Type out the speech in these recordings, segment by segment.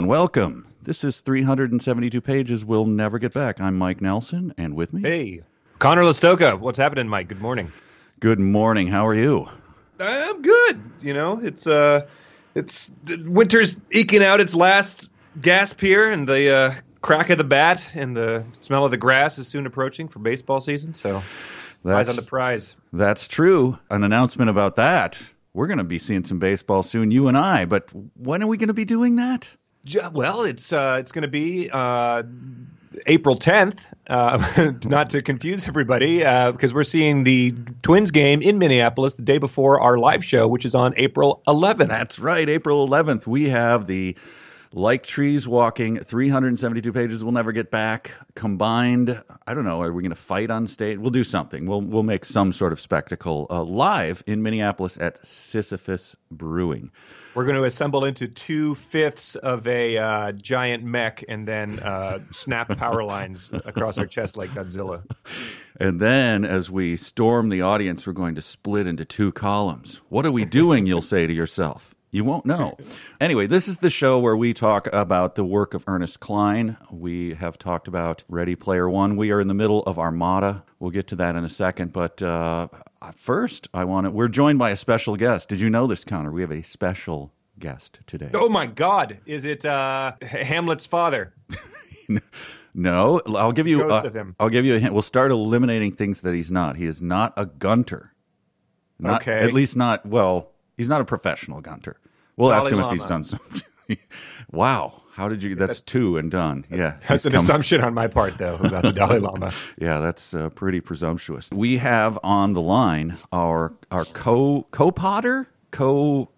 Everyone. Welcome. This is 372 pages we'll never get back. I'm Mike Nelson, and with me, Hey, Conor Lastowka. What's happening, Mike? Good morning. good morning. How are you? I'm good. You know, it's uh, it's winter's eking out its last gasp here, and the uh, crack of the bat and the smell of the grass is soon approaching for baseball season. So, eyes That's, on the prize. that's true. An announcement about that. We're going to be seeing some baseball soon, you and I. But when are we going to be doing that? Well, it's uh, it's going to be uh, April 10th. Uh, not to confuse everybody, uh, because we're seeing the Twins game in Minneapolis the day before our live show, which is on April 11th. That's right. April 11th, we have the Like Trees Walking, 372 pages we'll never get back. Combined, I don't know, are we going to fight on stage? We'll do something. We'll, we'll make some sort of spectacle uh, live in Minneapolis at Sisyphus Brewing. We're going to assemble into two fifths of a uh, giant mech and then uh, snap power lines across our chest like Godzilla. And then as we storm the audience, we're going to split into two columns. What are we doing, you'll say to yourself? You won't know. Anyway, this is the show where we talk about the work of Ernest Cline. We have talked about Ready Player One. We are in the middle of Armada. We'll get to that in a second. But uh, first, I want to. We're joined by a special guest. Did you know this, Conor? We have a special guest today. Oh my God! Is it uh, Hamlet's father? No, I'll give you. Ghost uh, of him. I'll give you a hint. We'll start eliminating things that he's not. He is not a gunter. Not, Okay. At least not. Well, he's not a professional gunter. We'll ask Dalai him if he's done some. wow, how did you? That's two and done. Yeah, That's an come- assumption on my part, though, about the Dalai Lama. Yeah, that's uh, pretty presumptuous. We have on the line our our co co potter co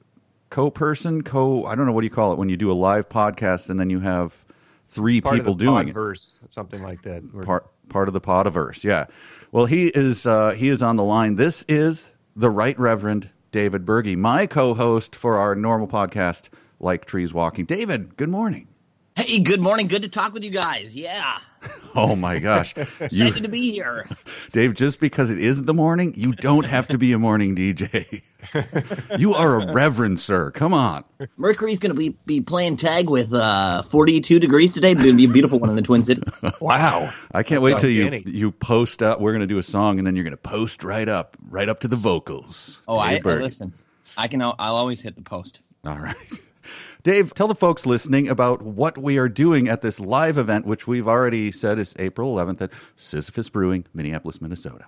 co person co. I don't know what do you call it when you do a live podcast and then you have three Part people of the doing it. verse, something like that. We're- part part of the podiverse. Yeah. Well, he is uh, he is on the line. This is the Right Reverend David Berge, my co-host for our normal podcast, Like Trees Walking. David, good morning. Hey, good morning. Good to talk with you guys. Yeah. Oh my gosh, Excited you, to be here. Dave. Just because it is the morning, you don't have to be a morning DJ. you are a reverend, sir. Come on. Mercury's going to be, be playing tag with uh, 42 degrees today. It's going to be a beautiful one in the Twin Cities. Wow. I can't That's wait till you uncanny. you post up. We're gonna do a song, and then you're gonna post right up, right up to the vocals. Oh, I, Dave I Berge. listen. I can. I'll always hit the post. All right. Dave, tell the folks listening about what we are doing at this live event, which we've already said is April 11th at Sisyphus Brewing, Minneapolis, Minnesota.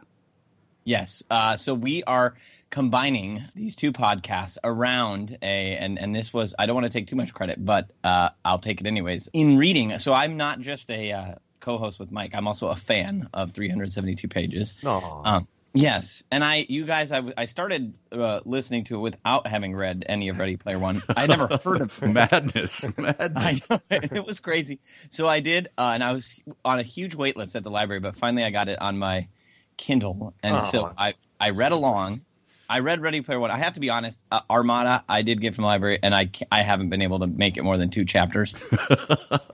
Yes. Uh, so we are combining these two podcasts around a, and and this was. I don't want to take too much credit, but uh, I'll take it anyways. In reading, so I'm not just a uh, co-host with Mike. I'm also a fan of 372 pages. Aw. Um, yes, and I, you guys, I started uh, listening to it without having read any of Ready Player One. I never heard of it. Madness. Madness. know, it was crazy. So I did, uh, and I was on a huge wait list at the library, but finally I got it on my Kindle, and so I I read along. I read Ready Player One. I have to be honest, uh, Armada I did get from the library, and I I haven't been able to make it more than two chapters.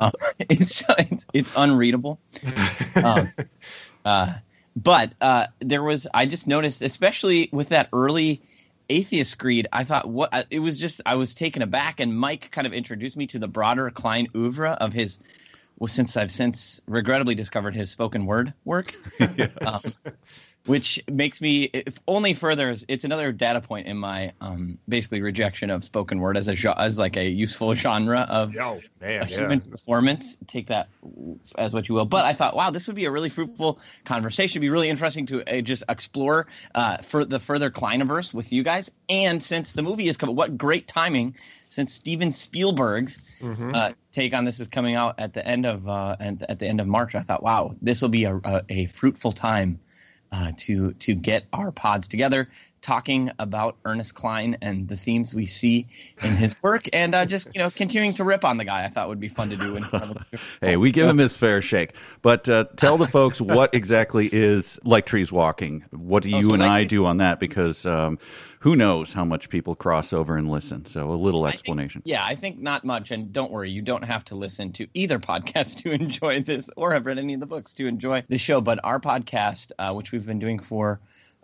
Uh, it's, it's it's unreadable. Um, uh, but uh, there was I just noticed, especially with that early atheist creed, I thought what it was just I was taken aback, and Mike kind of introduced me to the broader Cline oeuvre of his. Well, since I've since regrettably discovered his spoken word work, um, which makes me if only further it's another data point in my um, basically rejection of spoken word as a as like a useful genre of Yo, man, a yeah. human performance. Take that as what you will. But I thought, wow, this would be a really fruitful conversation. It'd be really interesting to uh, just explore uh, for the further Clineiverse with you guys. And since the movie is coming, what great timing! Since Steven Spielberg's Mhm. uh, take on this is coming out at the end of uh, and at the end of March, I thought, wow, this will be a, a, a fruitful time uh, to to get our pods together, talking about Ernest Cline and the themes we see in his work, and uh, just you know continuing to rip on the guy. I thought would be fun to do. In front of Hey, we give him his fair shake. But uh, tell the folks what exactly is Like Trees Walking. What do Oh, you so and Like I do on that? Because um, who knows how much people cross over and listen. So a little I think- explanation. yeah, I think not much. And don't worry, you don't have to listen to either podcast to enjoy this, or have read any of the books to enjoy the show. But our podcast, uh, which we've been doing for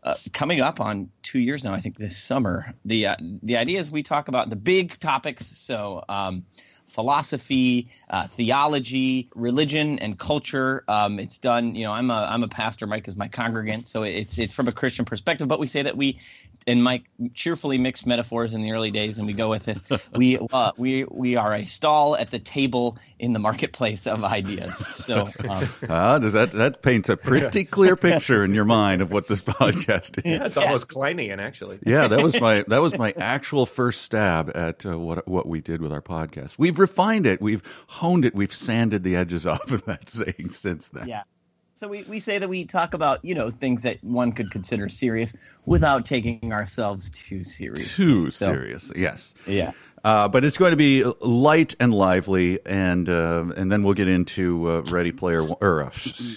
uh, coming up on two years now, I think this summer. The uh, the idea is we talk about the big topics. So. Um, philosophy, uh, theology, religion, and culture. Um, it's done. You know, I'm a I'm a pastor. Mike is my congregant, so it's it's from a Christian perspective. But we say that we, and Mike cheerfully mixed metaphors in the early days, and we go with this. we uh, we we are a stall at the table in the marketplace of ideas. So um, uh, does that that paints a pretty clear picture in your mind of what this podcast is? Yeah, it's almost Clinian, actually. Yeah, that was my that was my actual first stab at uh, what what we did with our podcast. We've refined it, we've honed it, we've sanded the edges off of that saying since then. Yeah. So we, we say that we talk about, you know, things that one could consider serious without taking ourselves too serious. Too so, serious, yes. Yeah. Uh, but it's going to be light and lively, and uh, and then we'll get into uh, Ready Player One, or uh,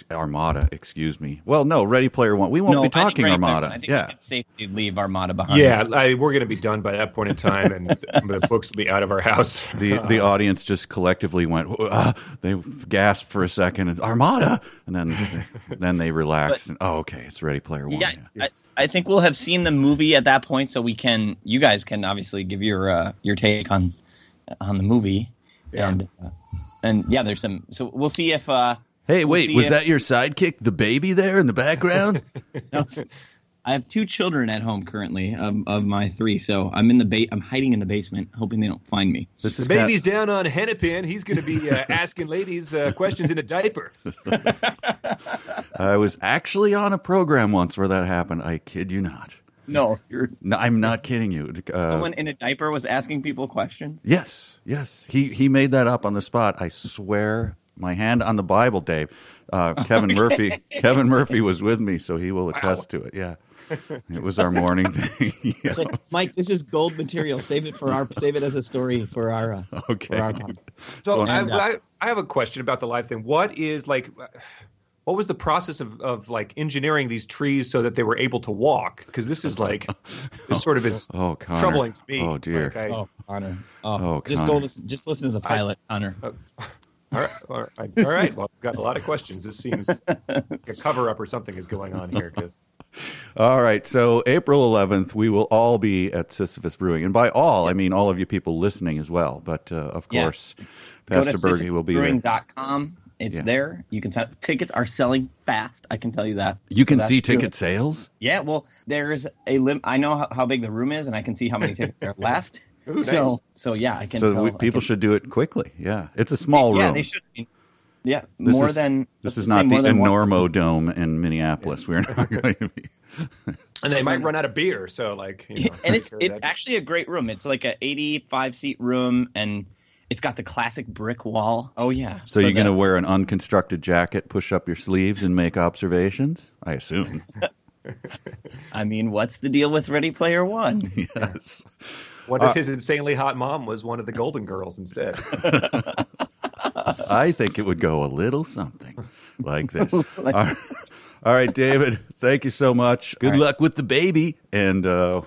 Armada. Excuse me. Well, no, Ready Player One. We won't no, be talking Armada. I think yeah, we can safely leave Armada behind. Yeah, I, we're going to be done by that point in time, and the books will be out of our house. the The audience just collectively went. Uh, they gasped for a second. And, Armada, and then then they relaxed. But, and oh, okay, it's Ready Player One. Yeah, yeah. I, I think we'll have seen the movie at that point, so we can. You guys can obviously give your uh, your take on on the movie, yeah. and uh, and yeah, there's some. So we'll see if. Uh, hey, we'll wait, was if, that your sidekick, the baby there in the background? no, I have two children at home currently of, of my three, so I'm in the ba- I'm hiding in the basement, hoping they don't find me. This is the baby's kind of... down on Hennepin. He's going to be uh, asking ladies uh, questions in a diaper. I was actually on a program once where that happened. I kid you not. No, you're. No, I'm not kidding you. Uh, Someone in a diaper was asking people questions. Yes, yes. He he made that up on the spot. I swear, my hand on the Bible, Dave. Uh, Kevin okay. Murphy. Kevin Murphy was with me, so he will attest wow. to it. Yeah. it was our morning thing. yeah. like, Mike, this is gold material. Save it for our. Save it as a story for our. Uh, okay. For our so I, I, I, have a question about the live thing. What is like? What was the process of, of like engineering these trees so that they were able to walk? Because this is like this sort of is oh, Conor. troubling to me. Oh dear. Like I, oh Conor. Oh, oh just Conor. go listen. Just listen to the pilot, I, Conor. Uh, all right, all right, all right. Well, I've got a lot of questions. This seems like a cover up or something is going on here. Cause... All right. So April 11th, we will all be at Sisyphus Brewing, and by all, I mean all of you people listening as well. But uh, of yeah. course, Pastor Berge will be there. Com. It's yeah. there. You can tell tickets are selling fast. I can tell you that. You so can see ticket good. sales. Yeah. Well, there's a limit. I know how, how, big the room is, and I can see how many tickets are left. Ooh, so nice. so yeah, I can. So tell, we, people can, should do it quickly. Yeah, it's a small yeah, room. Yeah, they should. Yeah, this more is, than this is not the Enormo Dome in Minneapolis. We're not going to be. and they might run out of beer, so like. You know, and it's it's actually a great room. It's like an 85 seat room, and it's got the classic brick wall. Oh yeah. So you're going to wear an unconstructed jacket, push up your sleeves, and make observations? I assume. I mean, what's the deal with Ready Player One? yes. What if uh, his insanely hot mom was one of the Golden Girls instead? I think it would go a little something like this. like, all, right. all right, David, thank you so much. Good right. luck with the baby, and uh,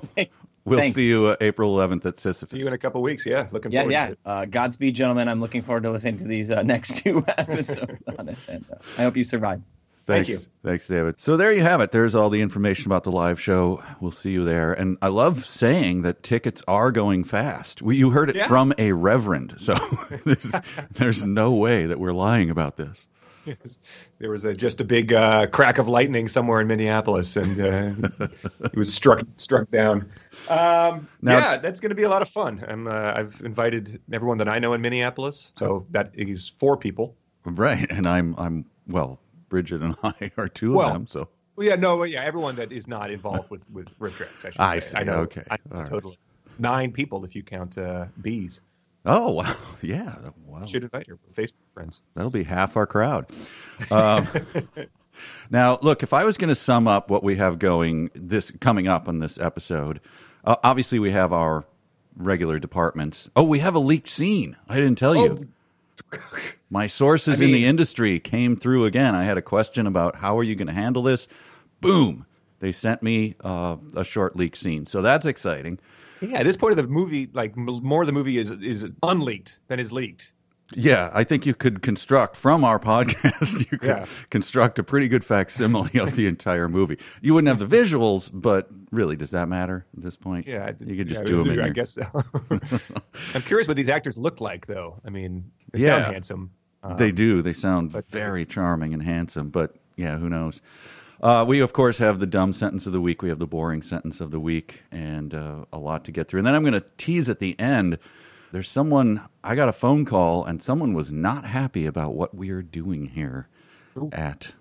we'll Thanks. see you uh, April 11th at Sisyphus. See you in a couple weeks. Yeah, looking yeah, forward yeah. Uh, Godspeed, gentlemen. I'm looking forward to listening to these uh, next two episodes on it, and uh, I hope you survive. Thanks. Thank you. Thanks, David. So there you have it. There's all the information about the live show. We'll see you there. And I love saying that tickets are going fast. We, you heard it yeah. from a reverend. So there's, there's, no way that we're lying about this. Yes. There was a, just a big uh, crack of lightning somewhere in Minneapolis, and uh, he was struck struck down. Um, now, yeah, that's going to be a lot of fun. I'm, uh, I've invited everyone that I know in Minneapolis, so that is four people. Right, and I'm I'm well Bridget and I are two well, of them. So well, yeah, no, yeah, everyone that is not involved with with RiffTrax, I should I say. See. I know. Okay, I know totally right. nine people if you count uh, bees. Oh wow, yeah, wow. Should invite your Facebook friends. That'll be half our crowd. Um, now, look, if I was going to sum up what we have going this coming up on this episode, uh, obviously we have our regular departments. Oh, we have a leaked scene. I didn't tell oh. you. My sources I mean, in the industry came through again. I had a question about how are you going to handle this. Boom! They sent me uh, a short leak scene, so that's exciting. Yeah, at this point of the movie, like more of the movie is is unleaked than is leaked. Yeah, I think you could construct from our podcast. You could Yeah. construct a pretty good facsimile of the entire movie. You wouldn't have the visuals, but really, does that matter at this point? Yeah, you could just yeah, do them. I guess so. I'm curious what these actors look like, though. I mean, they Yeah. sound handsome. Uh, they do. They sound but- very charming and handsome, but yeah, who knows? Uh, we of course have the dumb sentence of the week. We have the boring sentence of the week, and uh, a lot to get through. And then I'm going to tease at the end. There's someone I got a phone call, and someone was not happy about what we are doing here at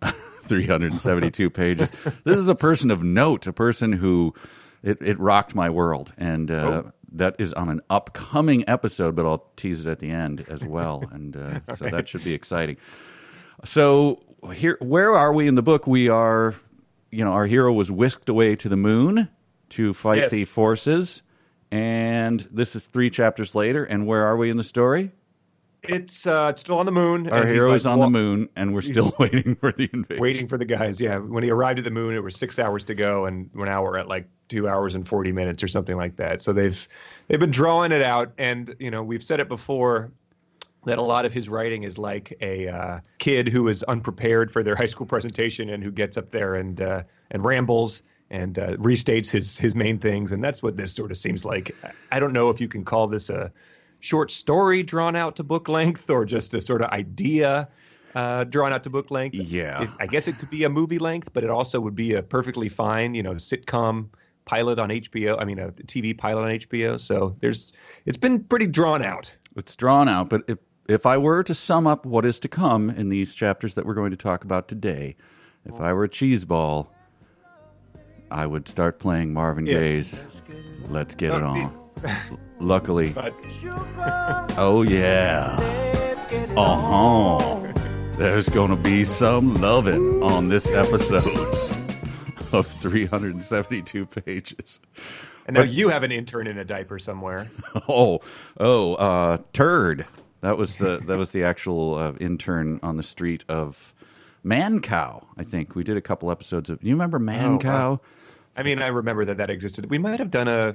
372 pages. This is a person of note, a person who it, it rocked my world, and uh, that is on an upcoming episode. But I'll tease it at the end as well, and uh, so that should be exciting. So here, where are we in the book? We are, you know, our hero was whisked away to the moon to fight Yes. the forces, and this is three chapters later. And where are we in the story? It's uh, it's still on the moon. Our hero like, is on wa- the moon, and we're still waiting for the invasion. waiting for the guys. Yeah, when he arrived at the moon, it was six hours to go, and now we're at like two hours and forty minutes or something like that. So they've they've been drawing it out, and you know we've said it before that a lot of his writing is like a uh, kid who is unprepared for their high school presentation and who gets up there and uh, and rambles and uh, restates his his main things, and that's what this sort of seems like. I don't know if you can call this a short story drawn out to book length or just a sort of idea uh, drawn out to book length. Yeah. It- I guess it could be a movie length, but it also would be a perfectly fine, you know, sitcom pilot on HBO. I mean, a TV pilot on HBO. So there's, it's been pretty drawn out. It's drawn out, but if if I were to sum up what is to come in these chapters that we're going to talk about today, if I were a cheese ball, I would start playing Marvin Yeah. Gaye's "Let's Get It Oh, On." Luckily, But oh yeah, uh huh. There's going to be some loving on this episode of 372 pages. and now you have an intern in a diaper somewhere. Oh, oh, uh, turd. That was the that was the actual uh, intern on the street of Mancow. I think we did a couple episodes of. You remember Mancow? I mean, I remember that that existed. We might have done a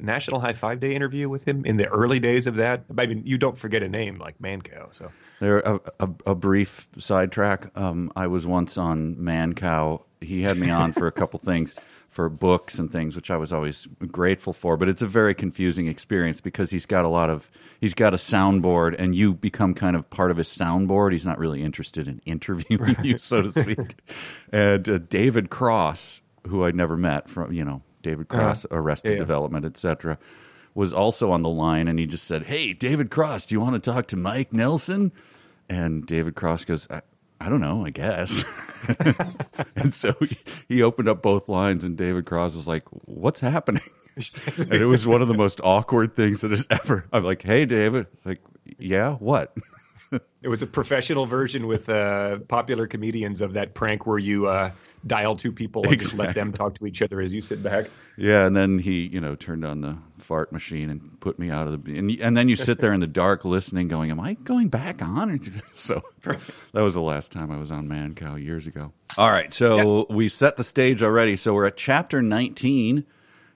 National High Five Day interview with him in the early days of that. I mean, you don't forget a name like Mancow. So There a, a, a brief sidetrack. Um, I was once on Mancow. He had me on for a couple things for books and things, which I was always grateful for. But it's a very confusing experience because he's got a lot of he's got a soundboard, and you become kind of part of his soundboard. He's not really interested in interviewing you, so to speak. And uh, David Cross, who I'd never met from you know David Cross, Arrested Yeah. Development, etc. Was also on the line, and he just said, "Hey, David Cross, do you want to talk to Mike Nelson?" And David Cross goes, I, I don't know, I guess. and so he, he opened up both lines, and David Cross was like, What's happening? and it was one of the most awkward things that has ever. I'm like, Hey, David. Like, yeah, what? it was a professional version with uh, popular comedians of that prank where you uh, dial two people and just let them talk to each other as you sit back. Yeah, and then he, you know, turned on the fart machine and put me out of the. And, and then you sit there in the dark listening, going, "Am I going back on?" So that was the last time I was on Mancow years ago. All right, so we set the stage already. So we're at chapter nineteen,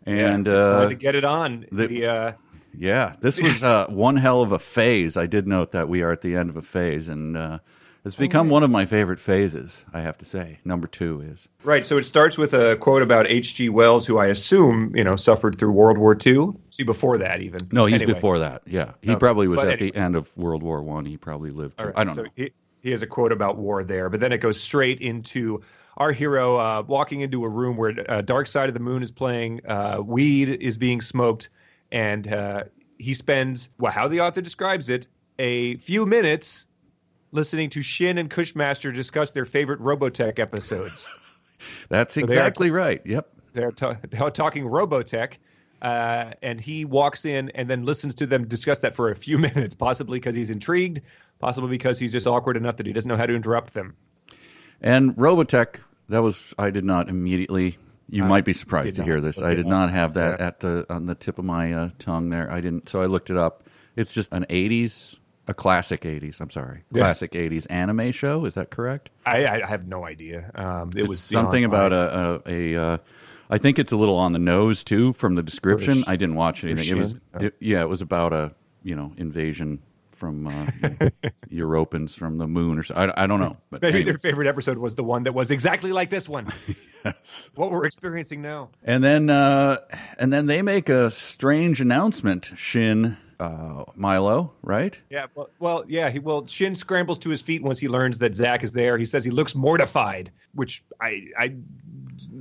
and time uh, to get it on. the- The, uh, yeah, this was uh, one hell of a phase. I did note that we are at the end of a phase, and uh, it's become one of my favorite phases. I have to say, number two is. right. So it starts with a quote about H.G. Wells, who I assume you know suffered through World War II. See, before that even. No, he's Anyway. before that. Yeah, he Okay, probably was but at the end of World War One. He probably lived. Through- right, I don't so know. He, he has a quote about war there, but then it goes straight into our hero uh, walking into a room where uh, Dark Side of the Moon is playing, uh, weed is being smoked, and uh, he spends, well, how the author describes it, a few minutes listening to Shin and Cushmaster discuss their favorite Robotech episodes. That's are- exactly right. Yep. They're, ta- they're talking Robotech. Uh, and he walks in and then listens to them discuss that for a few minutes, possibly because he's intrigued, possibly because he's just awkward enough that he doesn't know how to interrupt them. And Robotech, that was I did not immediately. You might be surprised to not. hear this. I I did not. not have that at the on the tip of my uh, tongue there. I didn't. So I looked it up. It's just an '80s, a classic '80s. I'm sorry, Yes. classic '80s anime show. Is that correct? I, I have no idea. Um, it It's was something about a a. a uh, I think it's a little on the nose too from the description. I didn't watch anything. It was it, yeah, it was about a you know invasion from uh, Europans from the moon, or so. I, I don't know. But Maybe their favorite episode was the one that was exactly like this one. Yes. What we're experiencing now. And then, uh, and then they make a strange announcement. Shin, uh, Milo, right? Yeah, well, well, yeah. He well, Shin scrambles to his feet once he learns that Zach is there. He says he looks mortified, which I, I,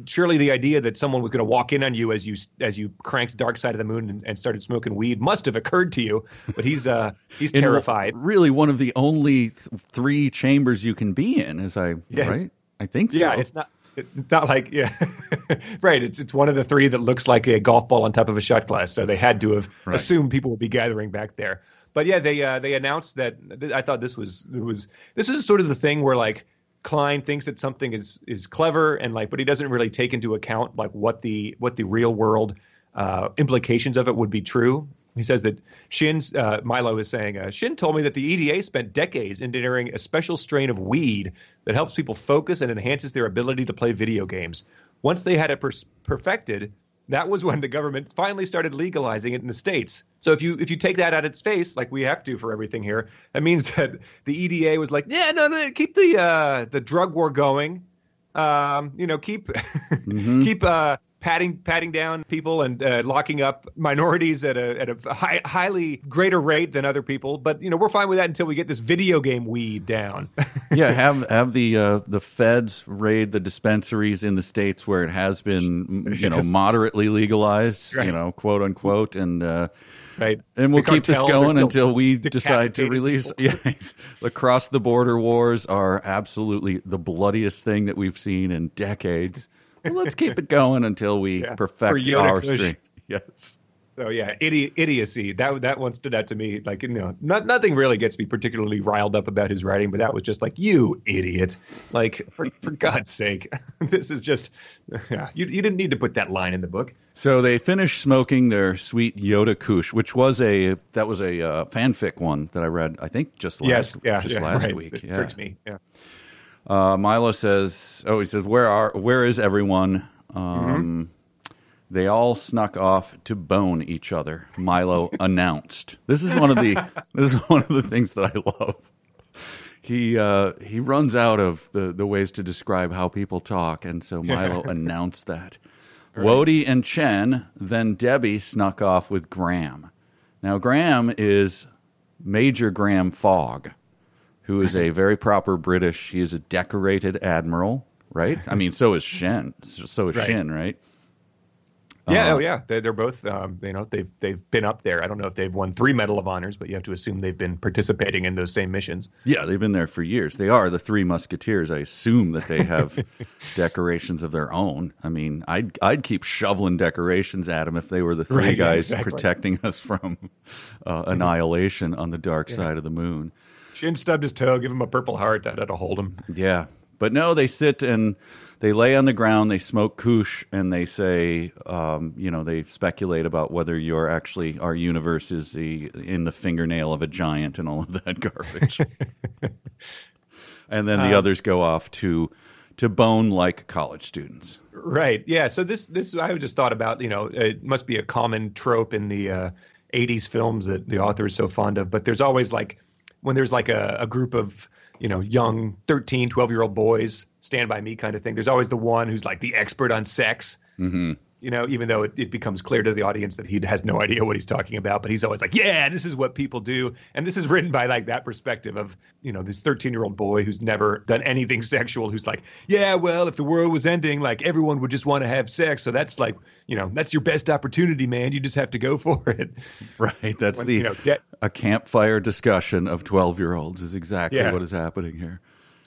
surely the idea that someone was going to walk in on you as you as you cranked Dark Side of the Moon and, and started smoking weed must have occurred to you. But he's uh he's terrified. really, one of the only th- three chambers you can be in, is I Yes. right? I think so. Yeah, it's not. It's not like yeah, right. It's it's one of the three that looks like a golf ball on top of a shot glass. So they had to have Right. assumed people would be gathering back there. But yeah, they uh, they announced that. I thought this was it was this is sort of the thing where like Cline thinks that something is is clever and like, but he doesn't really take into account like what the what the real world uh, implications of it would be true. He says that Shin's uh, Milo is saying uh, Shin told me that the EDA spent decades engineering a special strain of weed that helps people focus and enhances their ability to play video games. Once they had it per- perfected, that was when the government finally started legalizing it in the states. So if you if you take that at its face, like we have to for everything here, that means that the EDA was like, yeah, no, no, keep the uh, the drug war going. Um, you know, keep keep uh, patting patting down people and uh, locking up minorities at a at a high, highly greater rate than other people. But you know, we're fine with that until we get this video game weed down. yeah, have have the uh, the feds raid the dispensaries in the states where it has been, you know, Yes. moderately legalized, you know, quote unquote, and uh, right? and we'll The keep this going until we decide to release. Yeah, the cross the border wars are absolutely the bloodiest thing that we've seen in decades. Well, let's keep it going until we Yeah, perfect our Kush. string. Yes. So yeah, idi- idiocy. That that one stood out to me. Like you know, not, nothing really gets me particularly riled up about his writing, but that was just like you idiot. Like for, for God's sake, this is just. Yeah, you you didn't need to put that line in the book. So they finished smoking their sweet Yoda Kush, which was a that was a uh, fanfic one that I read. I think just last yes, yeah, just yeah, last right. week. It Yeah. tricked me. Yeah. Uh, Milo says, "Oh, he says, where are where is everyone?" Um, They all snuck off to bone each other. Milo announced. This is one of the this is one of the things that I love. He uh, he runs out of the, the ways to describe how people talk, and so Milo announced that. Wody and Chen, then Debbie snuck off with Graham. Now Graham is Major Graham Fogg, who is a very proper British. He is a decorated admiral, right? I mean, so is Shen. So is Right. Shin, right? Yeah, Uh, oh yeah, they're, they're both. Um, you know, they've they've been up there. I don't know if they've won three Medal of Honors, but you have to assume they've been participating in those same missions. Yeah, they've been there for years. They are the Three Musketeers. I assume that they have decorations of their own. I mean, I'd I'd keep shoveling decorations at them if they were the three Right, guys exactly. protecting us from uh, annihilation on the dark side of the moon. Shin stubbed his toe, give him a purple heart. That that'll hold him. Yeah. But no, they sit and they lay on the ground, they smoke koosh, and they say, um, you know, they speculate about whether you're actually, our universe is the, in the fingernail of a giant and all of that garbage. and then the others go off to, to bone like college students. Right. Yeah. So this this I just thought about. You know, it must be a common trope in the uh, '80s films that the author is so fond of. But there's always like when there's like a, a group of you know young 13, 12 year old boys stand by me kind of thing. There's always the one who's like the expert on sex. hmm You know, even though it, it becomes clear to the audience that he has no idea what he's talking about, but he's always like, "Yeah, this is what people do," and this is written by like that perspective of you know this 13 year old boy who's never done anything sexual, who's like, "Yeah, well, if the world was ending, like everyone would just want to have sex, so that's like you know that's your best opportunity, man. You just have to go for it." Right. That's When, the, you know, de- a campfire discussion of 12 year olds is exactly Yeah. what is happening here.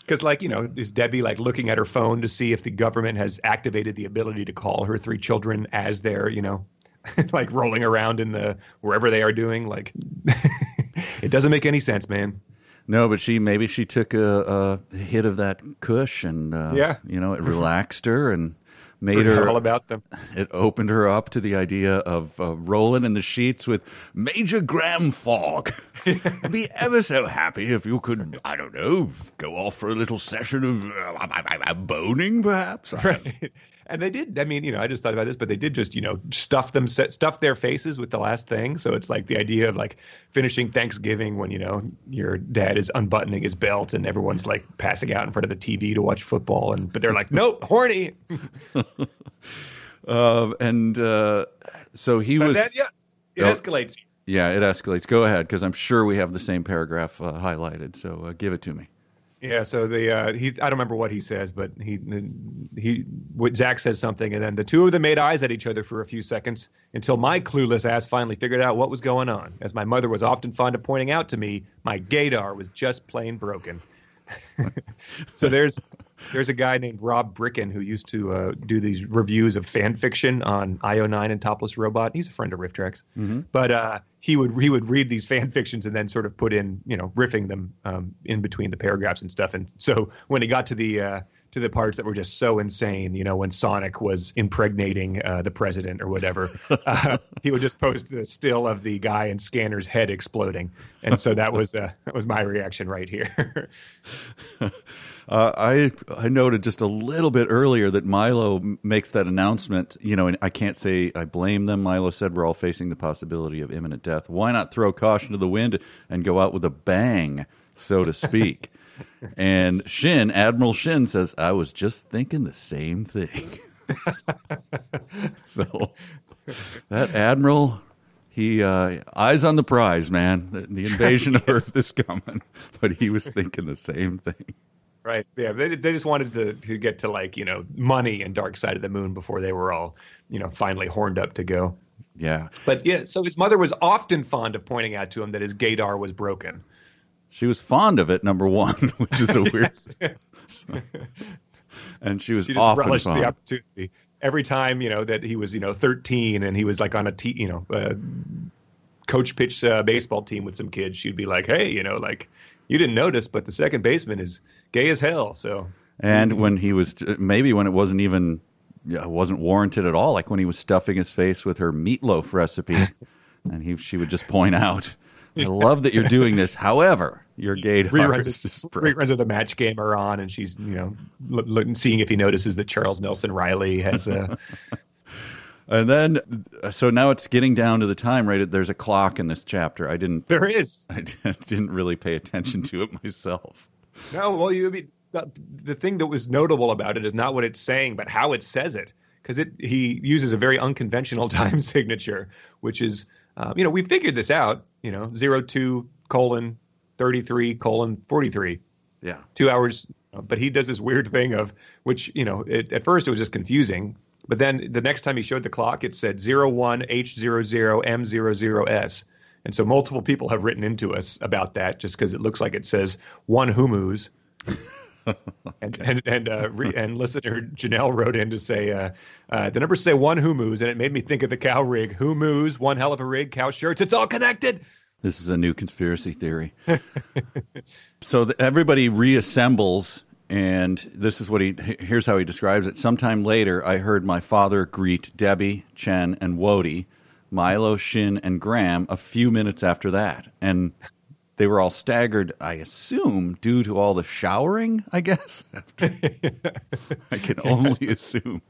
Because, like, you know, is Debbie like looking at her phone to see if the government has activated the ability to call her three children as they're, you know, like rolling around in the wherever they are doing? Like, it doesn't make any sense, man. No, but she maybe she took a, a hit of that cush and uh, Yeah. you know, it relaxed her and made her all about them. it opened her up to the idea of uh, rolling in the sheets with Major Graham Fogg. I'd be ever so happy if you could, I don't know, go off for a little session of uh, boning, perhaps. Right. And they did. I mean, you know, I just thought about this, but they did just, you know, stuff them, stuff their faces with the last thing. So it's like the idea of like finishing Thanksgiving when you know your dad is unbuttoning his belt and everyone's like passing out in front of the TV to watch football, and but they're like, nope, horny. uh, and uh, so he But was. then, yeah, it Oh. escalates. Yeah, it escalates. Go ahead, because I'm sure we have the same paragraph uh, highlighted. So uh, give it to me. Yeah, so the uh, he I don't remember what he says, but he he what Zach says something, and then the two of them made eyes at each other for a few seconds until my clueless ass finally figured out what was going on. As my mother was often fond of pointing out to me, my gaydar was just plain broken. so there's there's a guy named Rob Bricken who used to uh, do these reviews of fan fiction on IO9 and Topless Robot. He's a friend of RiffTrax, but uh, he would he would read these fan fictions and then sort of put in you know riffing them um, in between the paragraphs and stuff. And so when he got to the uh, to the parts that were just so insane, you know, when Sonic was impregnating uh, the president or whatever, uh, he would just post the still of the guy in Scanner's head exploding, and so that was uh, that was my reaction right here. Uh, I I noted just a little bit earlier that Milo makes that announcement. You know, and I can't say I blame them. Milo said we're all facing the possibility of imminent death. Why not throw caution to the wind and go out with a bang, so to speak? and Shin, Admiral Shin, says I was just thinking the same thing. so that admiral. He uh, eyes on the prize, man. The, the invasion of Earth is coming, but he was thinking the same thing. Right. Yeah. They, they just wanted to, to get to like, you know, money and Dark Side of the Moon before they were all, you know, finally horned up to go. Yeah, But yeah, so his mother was often fond of pointing out to him that his gaydar was broken. She was fond of it, number one, which is a weird. and she was She just often relished fond. the opportunity. Every time, you know, that he was, you know, 13 and he was like on a, te- you know, uh, coach pitch uh, baseball team with some kids, she'd be like, hey, you know, like, you didn't notice, but the second baseman is gay as hell. So, And when he was maybe when it wasn't even yeah, wasn't warranted at all, like when he was stuffing his face with her meatloaf recipe, and he she would just point out, "I love that you're doing this. However, your gaydar reruns, is of, just reruns of the match game are on, and she's you know look, look, seeing if he notices that Charles Nelson Reilly has uh, And then, so now it's getting down to the time. Right, there's a clock in this chapter. I didn't, there is I didn't really pay attention to it myself. No, well, you I mean the thing that was notable about it is not what it's saying, but how it says it, because it he uses a very unconventional time signature, which is, uh, you know, we figured this out, you know, zero two colon thirty three colon forty three, yeah, two hours. But he does this weird thing of which, you know, it, at first it was just confusing, but then the next time he showed the clock, it said 01H00M00S. And so multiple people have written into us about that just because it looks like it says one humus. and and and, uh, re, and listener Janelle wrote in to say uh, uh, the numbers say one humus, and it made me think of the cow rig. Humus, one hell of a rig, cow shirts. It's all connected. This is a new conspiracy theory. so th- everybody reassembles, and this is what he. Here's how he describes it. Sometime later, I heard my father greet Debbie, Chen, and Wody, Milo, Shin, and Graham a few minutes after that, and they were all staggered. I assume due to all the showering. I guess. I can only assume.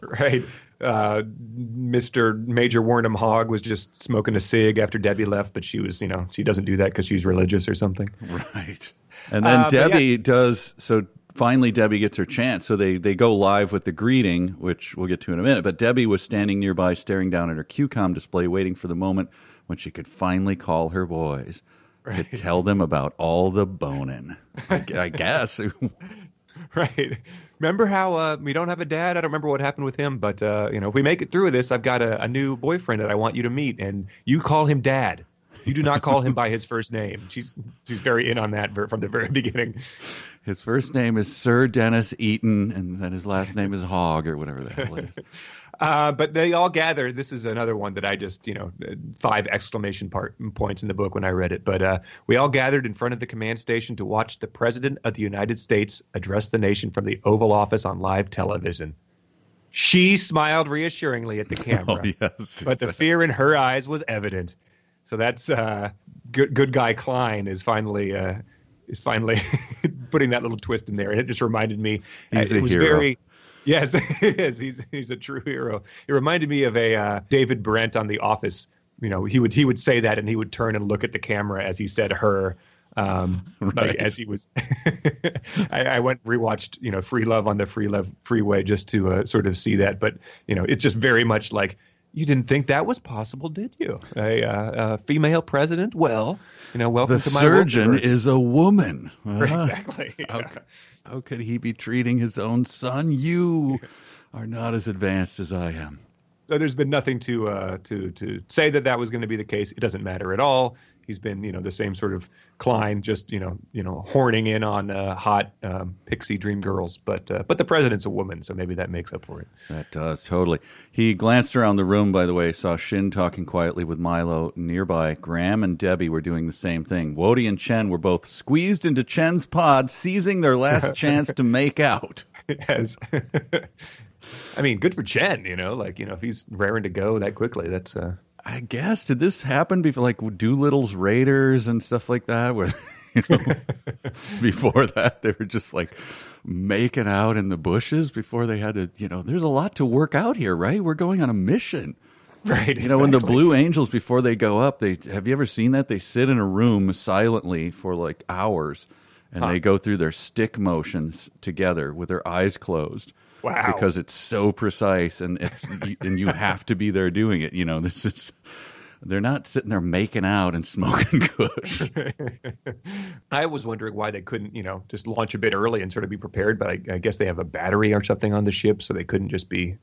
Right. Uh, Mr. Major Warnham Hogg was just smoking a cig after Debbie left, but she was, you know, she doesn't do that because she's religious or something. Right. And then Uh, but yeah. Debbie does so finally Debbie gets her chance. So they they go live with the greeting, which we'll get to in a minute. But Debbie was standing nearby staring down at her QCOM display waiting for the moment when she could finally call her boys to tell them about all the boning. I, I guess. Right. Remember how uh, we don't have a dad? I don't remember what happened with him, but uh, you know, if we make it through this, I've got a, a new boyfriend that I want you to meet, and you call him Dad. You do not call him by his first name. She's she's very in on that from the very beginning. His first name is Sir Dennis Eaton, and then his last name is Hogg or whatever the hell it is. Uh, but they all gather. This is another one that I just, you know, five exclamation part points in the book when I read it. But uh, we all gathered in front of the command station to watch the President of the United States address the nation from the Oval Office on live television. She smiled reassuringly at the camera, Oh yes. but the fear in her eyes was evident. So that's uh, good. Good guy Cline is finally uh, is finally putting that little twist in there, and it just reminded me. uh, He's it a was hero. very. Yes, he's he's a true hero. It reminded me of a uh, David Brent on The Office. You know, he would he would say that, and he would turn and look at the camera as he said "her." Um, like as he was, I, I went rewatched you know Free Love on the Free Love Freeway just to uh, sort of see that. But you know, it's just very much like you didn't think that was possible, did you? A, uh, a female president? Well, you know, welcome The to my surgeon is a woman. Uh, exactly. yeah. How could he be treating his own son? You are not as advanced as I am. So there's been nothing to uh, to to say that that was going to be the case. It doesn't matter at all. He's been, you know, the same sort of Cline, just you know, you know, horning in on uh, hot um, pixie dream girls. But uh, but the president's a woman, so maybe that makes up for it. That does, totally. He glanced around the room, by the way, saw Shin talking quietly with Milo nearby. Graham and Debbie were doing the same thing. Wody and Chen were both squeezed into Chen's pod, seizing their last chance to make out. Yes. I mean, good for Chen. You know, like you know, if he's raring to go that quickly, that's uh, I guess, did this happen before, like Doolittle's Raiders and stuff like that? Where, you know, before that, they were just like making out in the bushes before they had to, you know, there's a lot to work out here, right? We're going on a mission. right. You know, when the. Blue Angels before they go up, they have you ever seen that? They sit in a room silently for like hours, and they go through their stick motions together with their eyes closed. Wow. Because it's so precise, and if and you have to be there doing it. You know, this is they're not sitting there making out and smoking kush. I was wondering why they couldn't, you know, just launch a bit early and sort of be prepared. But I, I guess they have a battery or something on the ship, so they couldn't just be,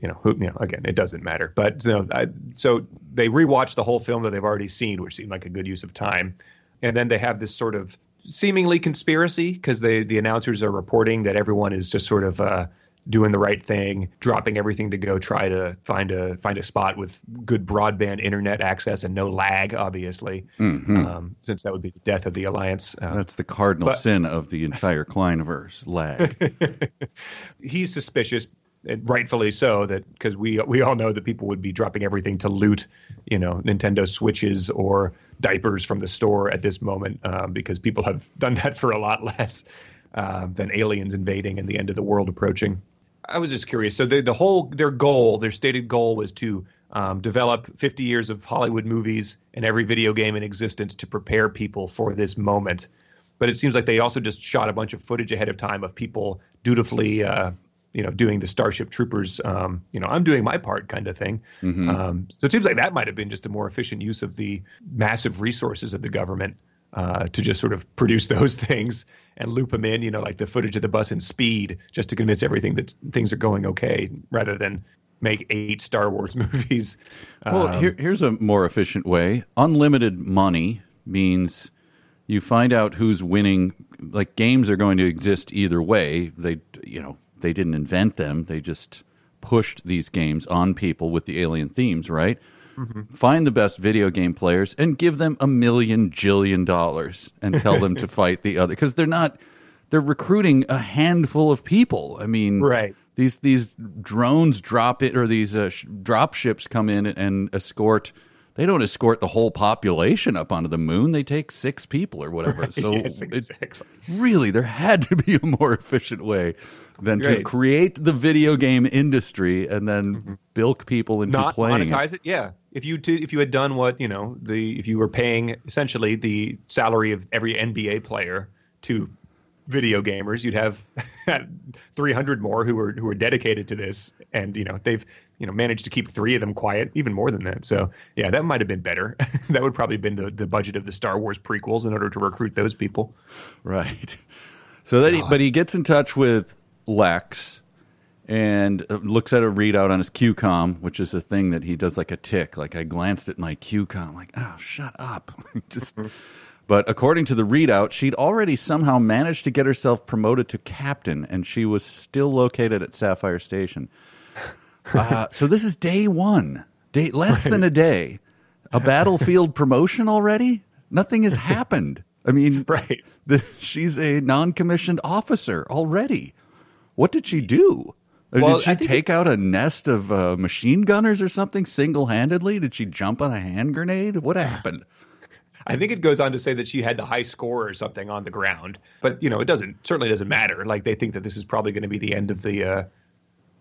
you know, who, you know. Again, it doesn't matter. But you know, I, so they rewatched the whole film that they've already seen, which seemed like a good use of time. And then they have this sort of seemingly conspiracy because they the announcers are reporting that everyone is just sort of. Uh, doing the right thing, dropping everything to go try to find a find a spot with good broadband internet access and no lag, obviously, um, since that would be the death of the alliance. Uh, That's the cardinal But- sin of the entire Clineverse lag. he's suspicious, and rightfully so, that because we we all know that people would be dropping everything to loot, you know, Nintendo Switches or diapers from the store at this moment, um, because people have done that for a lot less uh, than aliens invading and the end of the world approaching. I was just curious. So the the whole their goal, their stated goal, was to um, develop 50 years of Hollywood movies and every video game in existence to prepare people for this moment. But it seems like they also just shot a bunch of footage ahead of time of people dutifully, uh, you know, doing the Starship Troopers, um, you know, I'm doing my part kind of thing. Um, so it seems like that might have been just a more efficient use of the massive resources of the government uh, to just sort of produce those things and loop them in, you know, like the footage of the bus in Speed, just to convince everything that things are going okay, rather than make eight Star Wars movies. Well, Um, here, here's a more efficient way. Unlimited money means you find out who's winning. Like games are going to exist either way. They, you know, they didn't invent them. They just pushed these games on people with the alien themes, right? Find the best video game players and give them a million jillion dollars and tell them to fight the other because they're not. They're recruiting a handful of people. I mean, Right. these these drones drop it or these uh, sh- drop ships come in and escort they don't escort the whole population up onto the moon. They take six people or whatever. So yes, it, really there had to be a more efficient way than to create the video game industry and then mm-hmm. bilk people into not playing it. monetize it. Yeah, if you t- if you had done what you know the if you were paying essentially the salary of every NBA player to video gamers, you'd have 300 more who were who were dedicated to this, and you know they've you know managed to keep three of them quiet, even more than that. So yeah, that might have been better. that would probably have been the, the budget of the Star Wars prequels in order to recruit those people. Right. So that, he, but he gets in touch with Lex and uh, looks at a readout on his QCOM, which is a thing that he does like a tick. Like I glanced at my QCOM, like, oh, shut up. Just. But according to the readout, she'd already somehow managed to get herself promoted to captain, and she was still located at Sapphire Station. Uh, so this is day one, day less than a day, a battlefield promotion already. Nothing has happened. I mean, Right. the, she's a non-commissioned officer already. What did she do? Uh, Well, Did she take out a nest of uh, machine gunners or something single handedly? Did she jump on a hand grenade? What happened? I think it goes on to say that she had the high score or something on the ground, but you know, it doesn't certainly doesn't matter. Like they think that this is probably going to be the end of the uh,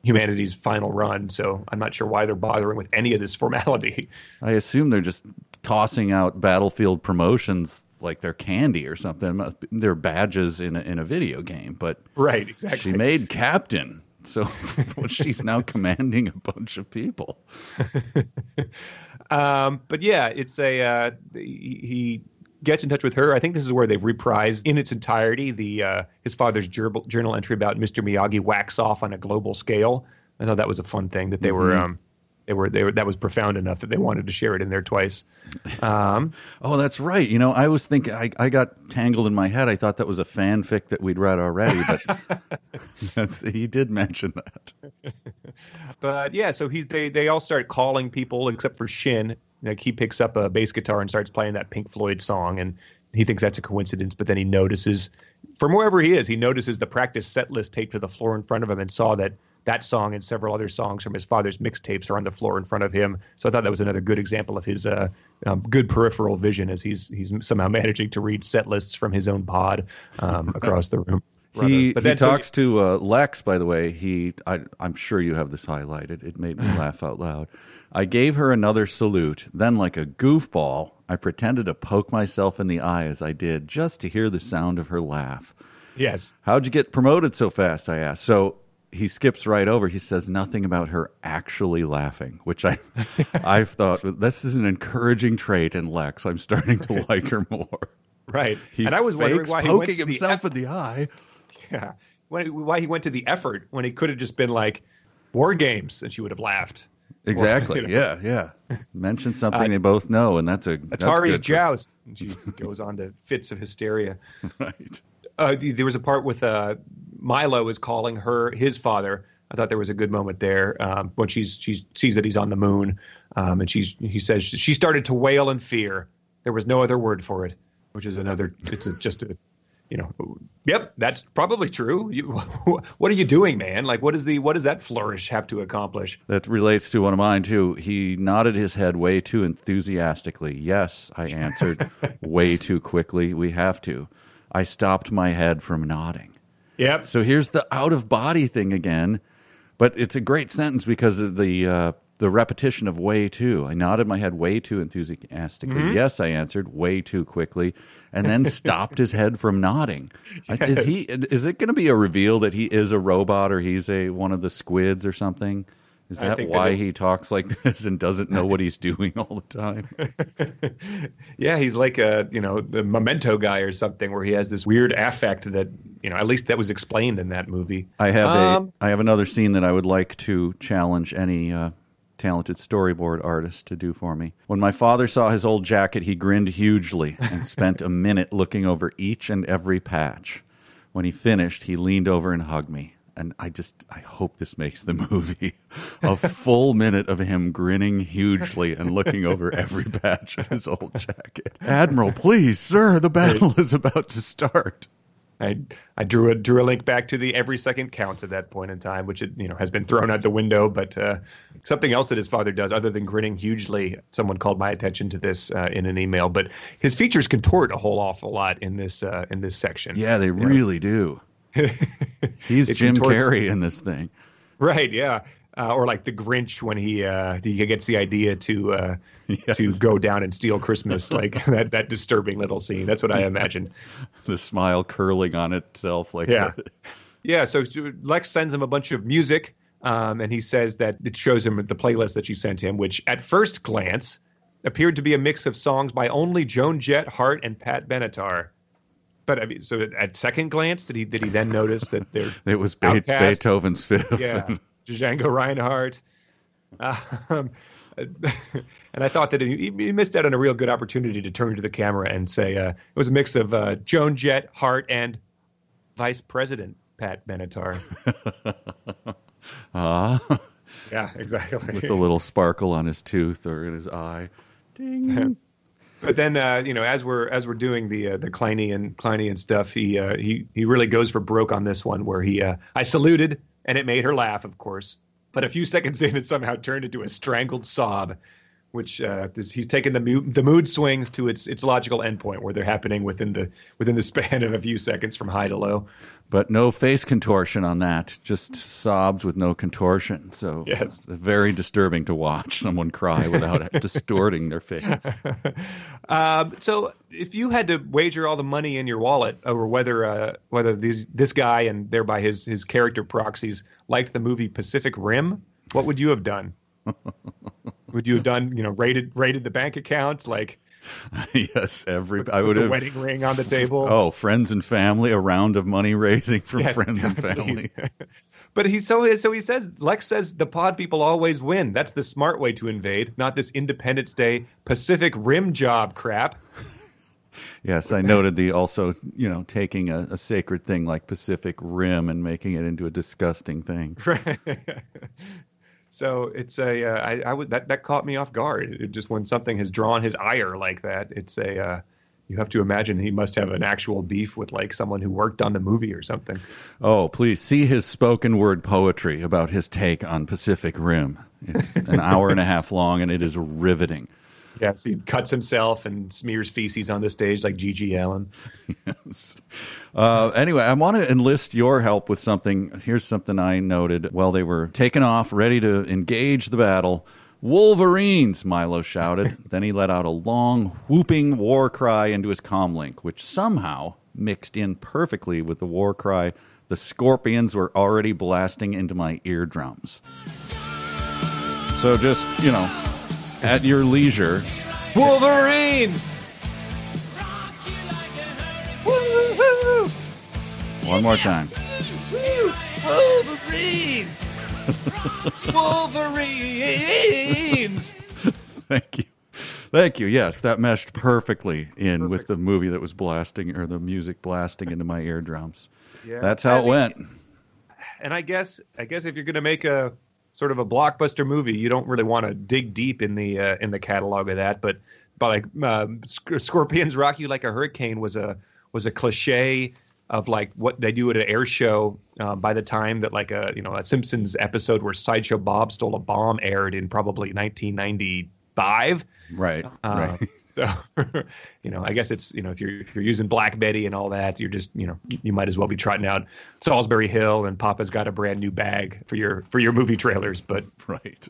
humanity's final run, so I'm not sure why they're bothering with any of this formality. I assume they're just tossing out battlefield promotions like they're candy or something. They're badges in a, in a video game, but Right, exactly. she made captain. So she's now commanding a bunch of people. Um, but yeah, it's a uh, he, he gets in touch with her. I think this is where they've reprised in its entirety the uh, his father's journal, journal entry about Mr. Miyagi wax off on a global scale. I thought that was a fun thing that they were um, they were they were that was profound enough that they wanted to share it in there twice. Um, Oh, that's right. You know, I was thinking, I, I got tangled in my head. I thought that was a fanfic that we'd read already, but he did mention that. but yeah, so he's they they all start calling people except for Shin. Like he picks up a bass guitar and starts playing that Pink Floyd song, and he thinks that's a coincidence. But then he notices, from wherever he is, he notices the practice set list taped to the floor in front of him, and saw that that song and several other songs from his father's mixtapes are on the floor in front of him. So I thought that was another good example of his uh, um, good peripheral vision, as he's he's somehow managing to read set lists from his own pod um, across the room. He, But he so- talks to uh, Lex, by the way. He, I, I'm sure you have this highlighted. It made me laugh out loud. I gave her another salute. Then, like a goofball, I pretended to poke myself in the eye as I did, just to hear the sound of her laugh. yes. How'd you get promoted so fast? I asked. So he skips right over. He says nothing about her actually laughing, which I, I've thought this is an encouraging trait in Lex. I'm starting to like her more. Right. He and I was wondering why he went poking the himself in the eye. Yeah, why, why he went to the effort when he could have just been like war games and she would have laughed. Exactly. you know. Yeah, yeah. Mention something they both know, and that's a that's Atari's good joust. And she goes on to fits of hysteria. Right. Uh, there was a part with uh, Milo is calling her his father. I thought there was a good moment there um, when she's she sees that he's on the moon, um, and she's he says she started to wail in fear. There was no other word for it, which is another. It's a, just a, you know, yep, that's probably true. You, what are you doing, man? Like, what is the what does that flourish have to accomplish? That relates to one of mine too. He nodded his head way too enthusiastically. Yes, I answered way too quickly. We have to. I stopped my head from nodding. Yep. So here's the out of body thing again, but it's a great sentence because of the uh, the repetition of way too. I nodded my head way too enthusiastically. Yes, I answered way too quickly, and then stopped his head from nodding. I- Is he? Is it going to be a reveal that he is a robot or he's a one of the squids or something? Is that why that he talks like this and doesn't know what he's doing all the time? yeah, he's like a you know the memento guy or something, where he has this weird affect that you know at least that was explained in that movie. I have Um, a I have another scene that I would like to challenge any uh, talented storyboard artist to do for me. When my father saw his old jacket, he grinned hugely and spent a minute looking over each and every patch. When he finished, he leaned over and hugged me. And I just I hope this makes the movie a full minute of him grinning hugely and looking over every patch of his old jacket. Admiral, please, sir, the battle is about to start. I I drew a drew a link back to the every second counts at that point in time, which it you know has been thrown out the window. But uh, something else that his father does, other than grinning hugely, someone called my attention to this uh, in an email. But his features contort a whole awful lot in this uh, in this section. Yeah, they really do. He's It Jim contorts- Carrey in this thing. Right. Yeah. Uh, or like the Grinch when he uh, he gets the idea to uh, Yes. to go down and steal Christmas, like that that disturbing little scene. That's what I imagine. the smile curling on itself like Yeah. that. Yeah. So Lex sends him a bunch of music, um, and he says that it shows him the playlist that she sent him, which at first glance appeared to be a mix of songs by only Joan Jett, Heart, and Pat Benatar. But I mean, so at second glance, did he did he then notice that they're It was Be-. Beethoven's fifth. yeah, Django Reinhardt. Um, and I thought that he, he missed out on a real good opportunity to turn to the camera and say uh, it was a mix of uh, Joan Jett, Heart, and Vice President Pat Benatar. Ah, yeah, exactly. with a little sparkle on his tooth or in his eye. Ding. But then, uh, you know, as we're as we're doing the uh, the Kleiny and stuff, he uh, he he really goes for broke on this one, where he uh, I saluted and it made her laugh, of course. But a few seconds in, it somehow turned into a strangled sob, which uh, he's taken the mood, the mood swings to its its logical endpoint, where they're happening within the within the span of a few seconds from high to low. But no face contortion on that, just sobs with no contortion. So Yes. it's very disturbing to watch someone cry without distorting their face. Um, so, if you had to wager all the money in your wallet over whether uh, whether these this guy and thereby his his character proxies liked the movie Pacific Rim, what would you have done? would you have done you know rated rated the bank accounts like yes, every I would have wedding ring on the table? Oh, friends and family, a round of money raising from Yes, friends and family. But he so so he says Lex says the pod people always win. That's the smart way to invade, not this Independence Day Pacific Rim job crap. Yes, I noted the also, you know, taking a, a sacred thing like Pacific Rim and making it into a disgusting thing. So it's a uh, I, I would that that caught me off guard. It just when something has drawn his ire like that, it's a uh, you have to imagine he must have an actual beef with like someone who worked on the movie or something. Oh, please see his spoken word poetry about his take on Pacific Rim. It's an hour and a half long and it is riveting. Yes, he cuts himself and smears feces on the stage like G.G. Allin. Uh, anyway, I want to enlist your help with something. Here's something I noted while they were taken off, ready to engage the battle. Wolverines, Milo shouted. then he let out a long, whooping war cry into his comlink, which somehow mixed in perfectly with the war cry the scorpions were already blasting into my eardrums. So just, you know, at your leisure, Wolverines! Woo-hoo! one more time. Wolverines! Wolverines! Thank you. Thank you. Yes, that meshed perfectly in with the movie that was blasting or the music blasting into my eardrums. Yeah. That's how I it mean, went. And I guess I guess if you're going to make a sort of a blockbuster movie, you don't really want to dig deep in the uh, in the catalog of that. But but like Sc- Scorpions Rock You Like a Hurricane was a was a cliche of like what they do at an air show. Um, by the time that like a you know a Simpsons episode where Sideshow Bob stole a bomb aired in probably 1995. Right. Uh, right. So, you know, I guess it's you know if you're if you're using Black Betty and all that, you're just you know you might as well be trotting out Solsbury Hill and Papa's got a brand new bag for your for your movie trailers. But Right.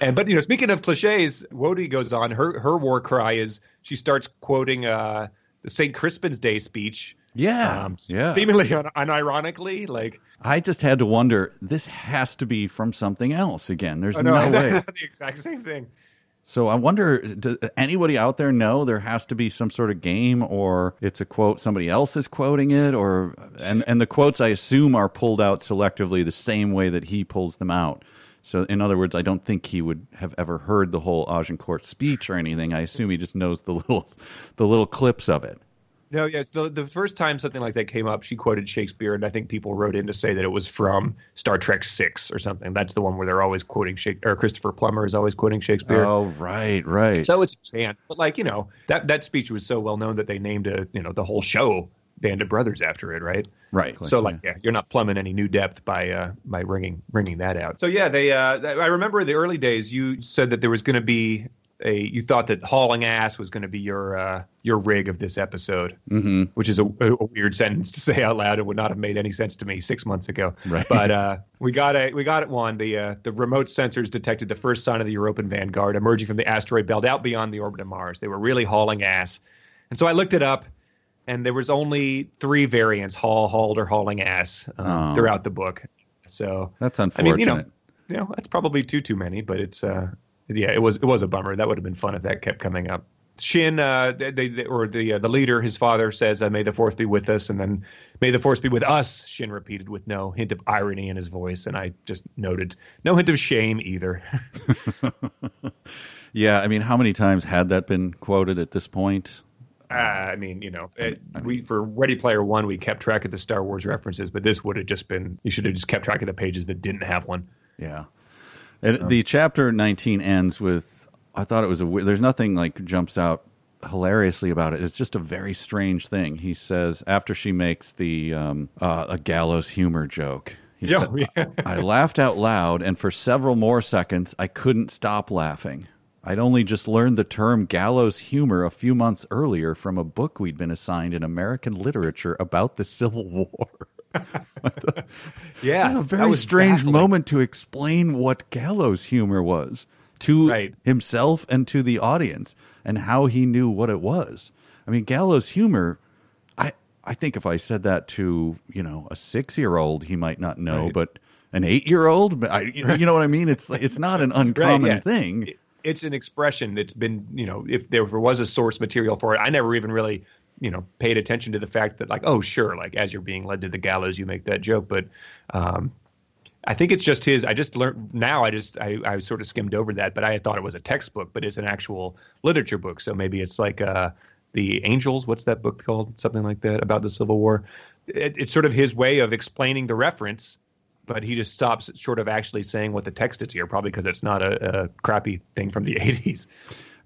and but you know, speaking of cliches, Whoadie goes on. Her her war cry is she starts quoting uh, the St. Crispin's Day speech. Yeah. Um, yeah. Seemingly un- unironically, like I just had to wonder this has to be from something else again. There's I no know way. the exact same thing. So I wonder, does anybody out there know there has to be some sort of game, or it's a quote somebody else is quoting it, or and and the quotes I assume are pulled out selectively the same way that he pulls them out. So in other words, I don't think he would have ever heard the whole Agincourt speech or anything. I assume he just knows the little the little clips of it. No, yeah. The, the first time something like that came up, she quoted Shakespeare, and I think people wrote in to say that it was from Star Trek Six or something. That's the one where they're always quoting Shakespeare, or Christopher Plummer is always quoting Shakespeare. Oh, right, right. So it's a chance, but like you know, that that speech was so well known that they named a you know the whole show Band of Brothers after it, right? right. So like, yeah, you're not plumbing any new depth by uh, by ringing ringing that out. So yeah, they. Uh, I remember the early days. You said that there was going to be a. You thought that hauling ass was going to be your uh, your rig of this episode, hmm which is a, a weird sentence to say out loud. It would not have made any sense to me six months ago. Right. But uh, we got it. we got it one. The uh, the remote sensors detected the first sign of the Europan Vanguard emerging from the asteroid belt out beyond the orbit of Mars. They were really hauling ass, and so I looked it up and there was only three variants: haul, hauled, or hauling ass um, Oh. throughout the book. So That's unfortunate. I mean, you know, you know, that's probably too too many, but it's uh, yeah, it was it was a bummer. That would have been fun if that kept coming up. Shin, uh, they, they or the uh, the leader, his father says, uh, "May the force be with us," and then "May the force be with us." Shin repeated with no hint of irony in his voice, and I just noted no hint of shame either. yeah, I mean, how many times had that been quoted at this point? Uh, I mean, you know, it, we for Ready Player One, we kept track of the Star Wars references, but this would have just been you should have just kept track of the pages that didn't have one. Yeah. And the chapter 19 ends with I thought it was a there's nothing like jumps out hilariously about it. It's just a very strange thing. He says after she makes the um, uh, a gallows humor joke, He Yeah, said, yeah. I laughed out loud, and for several more seconds, I couldn't stop laughing. I'd only just learned the term gallows humor a few months earlier from a book we'd been assigned in American literature about the Civil War. Yeah, a very strange baffling. moment to explain what gallows humor was to Right. himself and to the audience and how he knew what it was. I mean, gallows humor, I, I think if I said that to, you know, a six year old, he might not know, Right. but an eight year old, I, you know what I mean? It's, it's not an uncommon yeah. thing. It- It's an expression that's been, you know, if there was a source material for it, I never even really, you know, paid attention to the fact that, like, oh, sure, like as you're being led to the gallows, you make that joke. But um, I think it's just his. I just learned now. I just I, I sort of skimmed over that, but I thought it was a textbook, but it's an actual literature book. So maybe it's like uh, the Angels. What's that book called? Something like that about the Civil War. It, it's sort of his way of explaining the reference, but he just stops short of actually saying what the text is here, probably because it's not a, a crappy thing from the '80s.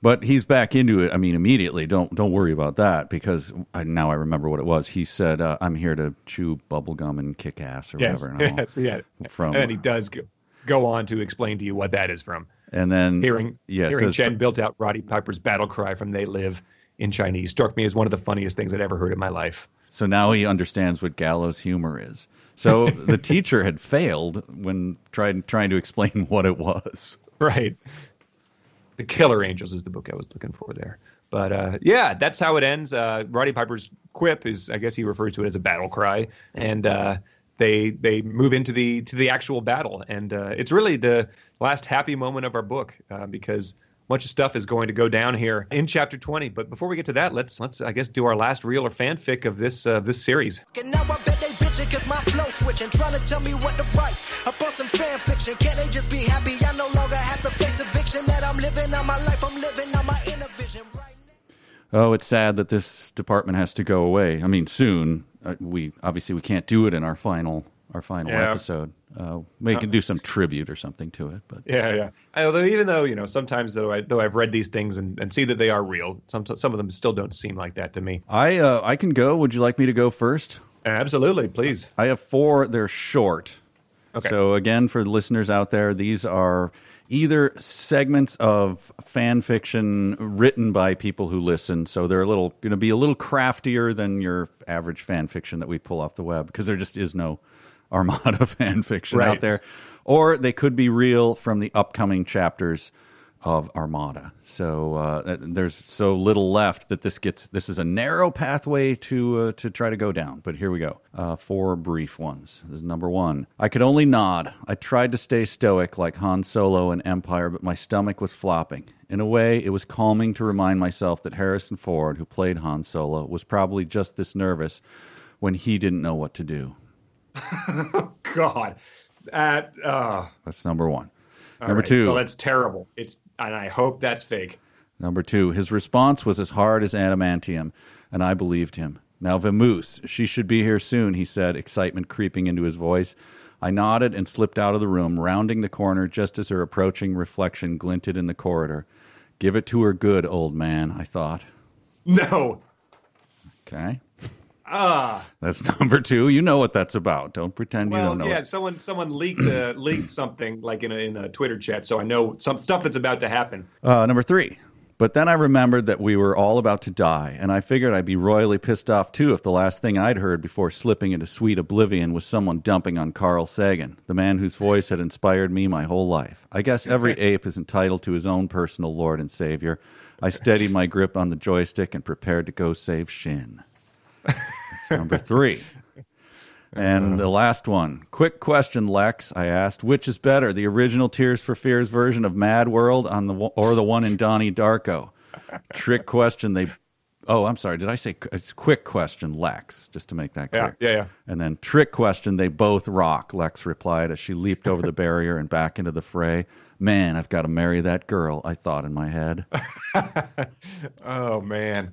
But he's back into it. I mean, immediately. Don't don't worry about that because I, now I remember what it was. He said, uh, "I'm here to chew bubble gum and kick ass or Yes, whatever." And, yes, yeah. From- and he does go, go on to explain to you what that is from. and then Hearing yeah, hearing says- Chen built out Roddy Piper's battle cry from "They Live" in Chinese struck me as one of the funniest things I'd ever heard in my life. So now he understands what gallows humor is. So the teacher had failed when tried trying to explain what it was. Right. The Killer Angels is the book I was looking for there. But uh, yeah, that's how it ends. Uh, Roddy Piper's quip is, I guess he refers to it as a battle cry, and uh, they they move into the to the actual battle, and uh, it's really the last happy moment of our book uh, because a bunch of stuff is going to go down here in chapter 20. But before we get to that, let's let's I guess do our last real or fanfic of this uh, this series. And now I bet they bitching cause my flow switching. Trying to tell me what to write. Up on some fan fiction. Can't they just be happy? I no longer have to face eviction. That I'm living on my life. I'm living on my inner vision. Right Oh, it's sad that this department has to go away. I mean, soon. Uh, we obviously we can't do it in our final our final Yeah. episode. Uh, we can do some tribute or something to it, but Yeah, yeah. Although even though you know sometimes though I though I've read these things and, and see that they are real, some some of them still don't seem like that to me. I uh, I can go. Would you like me to go first? Absolutely, please. I have four. They're short. Okay. So again, for the listeners out there, these are either segments of fan fiction written by people who listen. So they're a little going to be a little craftier than your average fan fiction that we pull off the web because there just is no Armada fan fiction Right. out there. Or they could be real from the upcoming chapters of Armada. So uh, there's so little left that this gets this is a narrow pathway to uh, to try to go down. But here we go. Uh, four brief ones. This is number one. I could only nod. I tried to stay stoic like Han Solo in Empire, but my stomach was flopping. In a way, it was calming to remind myself that Harrison Ford, who played Han Solo, was probably just this nervous when he didn't know what to do. God, that uh, That's number one. number right. two. Well, that's terrible. It's and I hope that's fake. Number two, his response was as hard as adamantium, and I believed him. Now, Vamoose, she should be here soon, he said, excitement creeping into his voice. I nodded and slipped out of the room, rounding the corner just as her approaching reflection glinted in the corridor. Give it to her good, old man, I thought. No. Okay. Ah. That's number two. You know what that's about. Don't pretend you Well, don't know yeah. it. Someone someone leaked uh, leaked something like in a, in a Twitter chat, so I know some stuff that's about to happen. Uh, number three. But then I remembered that we were all about to die, and I figured I'd be royally pissed off too if the last thing I'd heard before slipping into sweet oblivion was someone dumping on Carl Sagan, the man whose voice had inspired me my whole life. I guess every ape is entitled to his own personal Lord and Savior. I steadied my grip on the joystick and prepared to go save Shin. That's number three. And the last one. Quick question, Lex. I asked, which is better, the original Tears for Fears version of Mad World on the or the one in Donnie Darko? Trick question. They. Oh, I'm sorry. Did I say it's quick question, Lex? Just to make that Yeah, clear. yeah, yeah. And then trick question. They both rock. Lex replied as she leaped over the barrier and back into the fray. Man, I've got to marry that girl. I thought in my head. Oh man.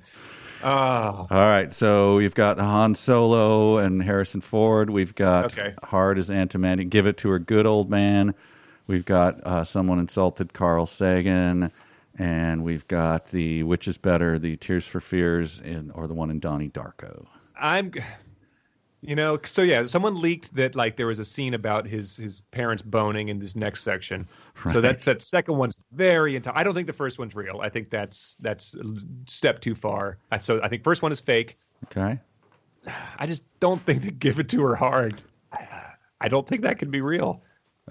Oh. All right, so we've got Han Solo and Harrison Ford. We've got Okay. Hard as Antimanti. Give it to her, good old man. We've got uh, someone insulted Carl Sagan, and we've got the which is better, the Tears for Fears, in or the one in Donnie Darko. I'm You know, so yeah, someone leaked that like there was a scene about his his parents boning in this next section. So Right. that that second one's very into. I don't think the first one's real. I think that's that's a step too far. So I think first one is fake. Okay. I just don't think they give it to her hard. I, don't think that can be real.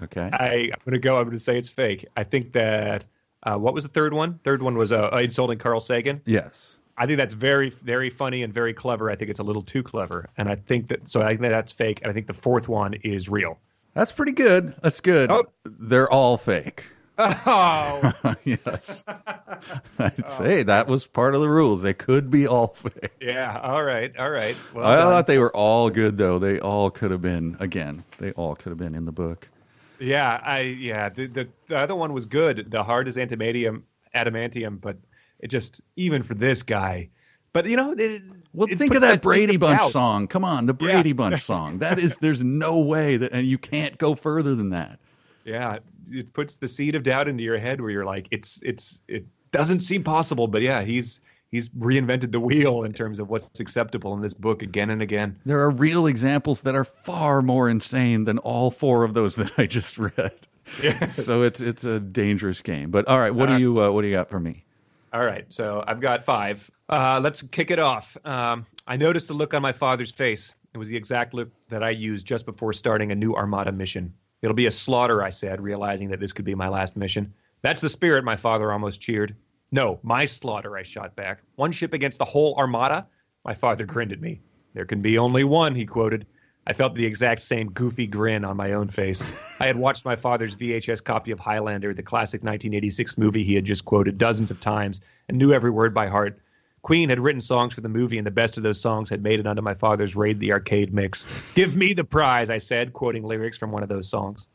Okay. I, I'm going to go. I'm going to say it's fake. I think that. Uh, what was the third one? Third one was uh, insulting Carl Sagan. yes. I think that's very, very funny and very clever. I think it's a little too clever, and I think that. So I think that's fake, and I think the fourth one is real. That's pretty good. That's good. Oh. They're all fake. Oh, yes. I'd say that was part of the rules. They could be all fake. yeah. All right. All right. Well I done. thought they were all good though. They all could have been again. They all could have been in the book. Yeah, I yeah. The, the the other one was good. The hard is adamantium, adamantium, but it just even for this guy. But you know, it, Well, it think of that seed Brady Bunch doubt. song. Come on, the Yeah. Brady Bunch song. That is. There's no way that, and you can't go further than that. Yeah, it puts the seed of doubt into your head where you're like, it's it's it doesn't seem possible, but yeah, he's he's reinvented the wheel in terms of what's acceptable in this book again and again. There are real examples that are far more insane than all four of those that I just read. Yeah. So it's it's a dangerous game. But all right, what do Uh, you uh, what do you got for me? All right, so I've got five. Uh, let's kick it off. Um, I noticed the look on my father's face. It was the exact look that I used just before starting a new Armada mission. It'll be a slaughter, I said, realizing that this could be my last mission. That's the spirit, my father almost cheered. No, my slaughter, I shot back. One ship against the whole Armada? My father grinned at me. There can be only one, he quoted. I felt the exact same goofy grin on my own face. I had watched my father's VHS copy of Highlander, the classic 1986 movie he had just quoted dozens of times, and knew every word by heart. Queen had written songs for the movie, and the best of those songs had made it onto my father's Raid the Arcade mix. Give me the prize, I said, quoting lyrics from one of those songs.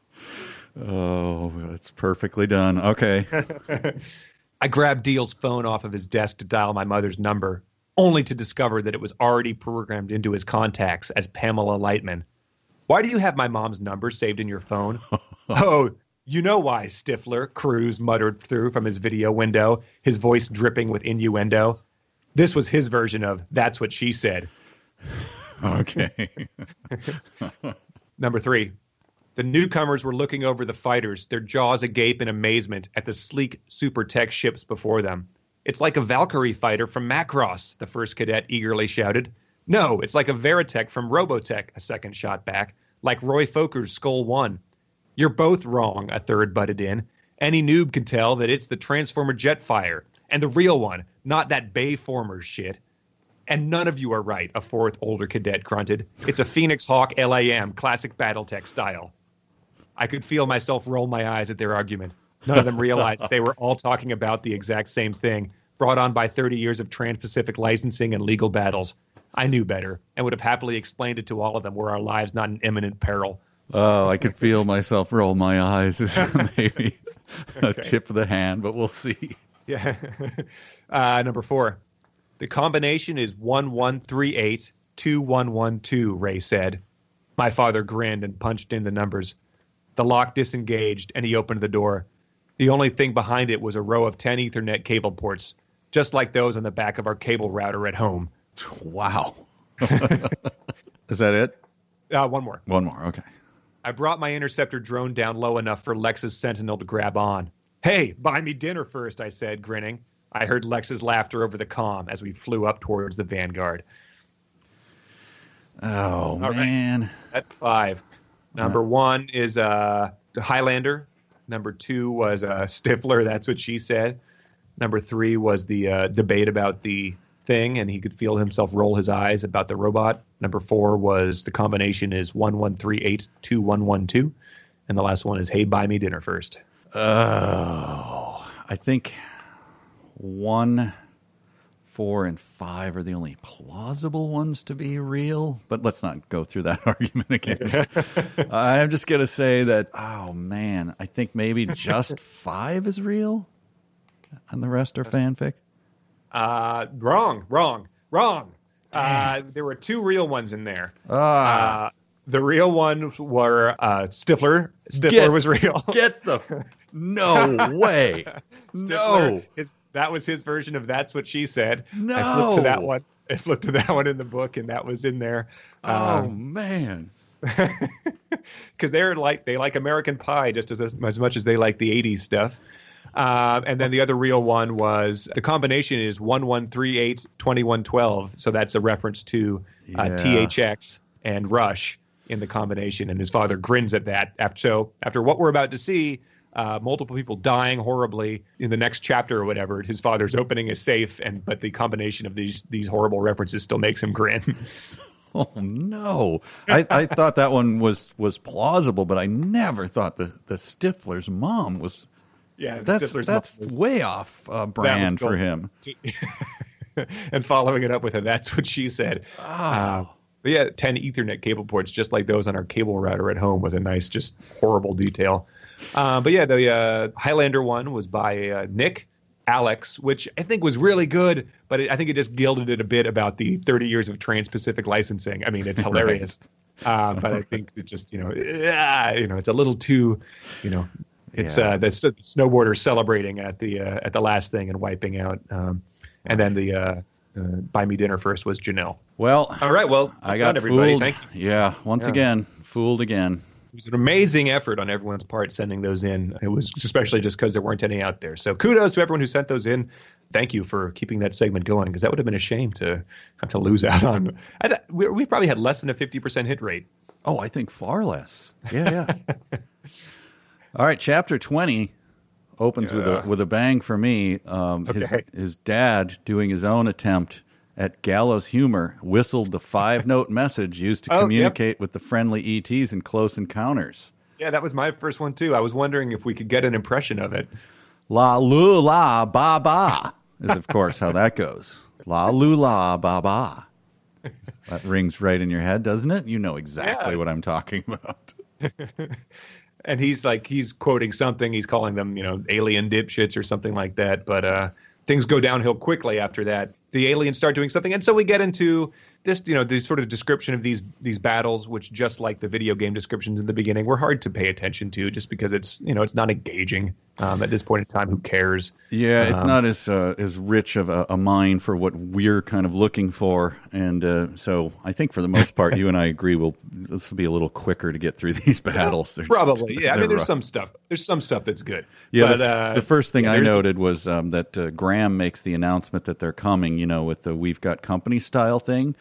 Oh, it's perfectly done. Okay. I grabbed Deal's phone off of his desk to dial my mother's number, only to discover that it was already programmed into his contacts as Pamela Lightman. Why do you have my mom's number saved in your phone? oh, you know why, Stifler, Cruz muttered through from his video window, his voice dripping with innuendo. This was his version of That's What She Said. Okay. Number three, the newcomers were looking over the fighters, their jaws agape in amazement at the sleek super tech ships before them. It's like a Valkyrie fighter from Macross, the first cadet eagerly shouted. No, it's like a Veritech from Robotech, a second shot back. Like Roy Focker's Skull One. You're both wrong, a third butted in. Any noob can tell that it's the Transformer Jetfire, and the real one, not that Bayformers shit. And none of you are right, a fourth older cadet grunted. It's a Phoenix Hawk LAM, classic Battletech style. I could feel myself roll my eyes at their argument. None of them realized they were all talking about the exact same thing, brought on by 30 years of Trans Pacific licensing and legal battles. I knew better and would have happily explained it to all of them were our lives not in imminent peril. Oh, I could feel myself roll my eyes. Is maybe a tip of the hand, but we'll see. Yeah. uh, number four. The combination is 1138 2112, Ray said. My father grinned and punched in the numbers. The lock disengaged and he opened the door. The only thing behind it was a row of 10 Ethernet cable ports, just like those on the back of our cable router at home. Wow. Is that it? Uh, one more. One more. Okay. I brought my interceptor drone down low enough for Lex's Sentinel to grab on. Hey, buy me dinner first, I said, grinning. I heard Lex's laughter over the comm as we flew up towards the Vanguard. Oh right. man. At five. Number one is uh, Highlander. Number two was uh, Stifler. That's what she said. Number three was the uh, debate about the thing, and he could feel himself roll his eyes about the robot. Number four was the combination is one one three eight two one one two, and the last one is Hey, buy me dinner first. Oh, I think one, four, and five are the only plausible ones to be real. But let's not go through that argument again. I'm just gonna say that. Oh man, I think maybe just five is real, and the rest are fanfic. Uh, wrong, wrong, wrong. Uh, there were two real ones in there. Ah, Uh, the real ones were uh, Stifler. Stifler Get- was real. get the no way, no. His, that was his version of "That's What She Said." I flipped to that No. one. I flipped to that one in the book, and that was in there. Oh Um, man. because they're like they like American Pie just as as much as they like the '80s stuff. Um, and then the other real one was the combination is one one three eight twenty one twelve. So that's a reference to uh, Yeah. THX and Rush in the combination. And his father grins at that. After so after what we're about to see. Uh, multiple people dying horribly in the next chapter or whatever. His father's opening a safe, and but the combination of these these horrible references still makes him grin. Oh no! I, I thought that one was was plausible, but I never thought the the Stifler's mom was. yeah, That's Stifler's that's mom way off uh, brand for him. and following it up with a "That's what she said." Uh, but yeah, ten Ethernet cable ports, just like those on our cable router at home, was a nice, just horrible detail. Uh, but yeah, the uh, Highlander one was by uh, Nick Alex, which I think was really good, but it, I think it just gilded it a bit about the 30 years of Trans-Pacific licensing. I mean, it's hilarious, um, but I think it just you know, you know, it's a little too, you know, it's Yeah. uh, the, s- the snowboarder celebrating at the uh, at the last thing and wiping out, um, and then the uh, uh, buy me dinner first was Janelle. Well, All right, well, I done, got everybody. fooled. Thank you. Yeah, once Yeah. again, fooled again. It was an amazing effort on everyone's part sending those in. It was especially just because there weren't any out there. So kudos to everyone who sent those in. Thank you for keeping that segment going because that would have been a shame to have to lose out on. I th- we, we probably had less than a fifty percent hit rate. Oh, I think far less. Yeah, yeah. All right, chapter twenty opens with a with a bang for me. Um, His his dad doing his own attempt at gallows humor whistled the five note message used to Oh, yep. communicate with the friendly ETs in Close Encounters. Yeah, that was my first one too. I was wondering if we could get an impression of it. La lu la ba ba is of course how that goes. La lu la ba ba. That rings right in your head, doesn't it? You know exactly Yeah. what I'm talking about. and he's like he's quoting something he's calling them you know alien dipshits or something like that but uh things go downhill quickly after that the aliens start doing something. And so we get into this you know this sort of description of these these battles which just like the video game descriptions in the beginning were hard to pay attention to just because it's you know it's not engaging um, at this point in time who cares Yeah, it's Um, not as uh, as rich of a, a mine for what we're kind of looking for, and uh, so I think for the most part, you and I agree. We'll this will be a little quicker to get through these battles. They're just- probably yeah i mean there's rough. some stuff there's some stuff that's good Yeah, but, the, uh, the first thing yeah, I noted was um, that uh, Graham makes the announcement that they're coming. You know, with the "We've got company" style thing,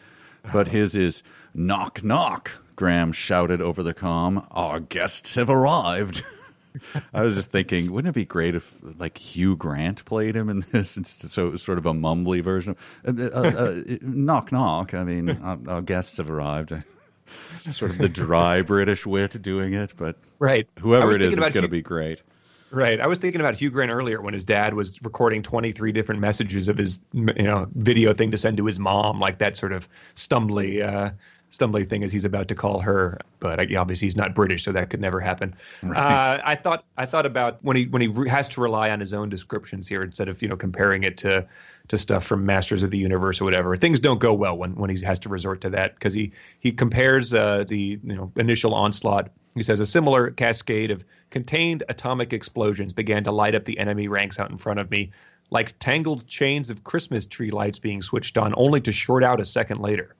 but his is knock knock. Graham shouted over the comm, "Our guests have arrived." I was just thinking, wouldn't it be great if like Hugh Grant played him in this? It's so it was sort of a mumbly version. Of, uh, uh, uh, knock knock. I mean, our, our guests have arrived. sort of the dry British wit doing it, but right whoever it is, it's going to be great. Right. I was thinking about Hugh Grant earlier when his dad was recording 23 different messages of his, you know, video thing to send to his mom, like that sort of stumbly, uh, stumbly thing as he's about to call her. But obviously he's not British, so that could never happen. Uh, I thought, I thought about when he when he re- has to rely on his own descriptions here instead of you know comparing it to to stuff from Masters of the Universe or whatever. Things don't go well when when he has to resort to that because he he compares uh, the you know initial onslaught he says a similar cascade of contained atomic explosions began to light up the enemy ranks out in front of me, like tangled chains of Christmas tree lights being switched on, only to short out a second later.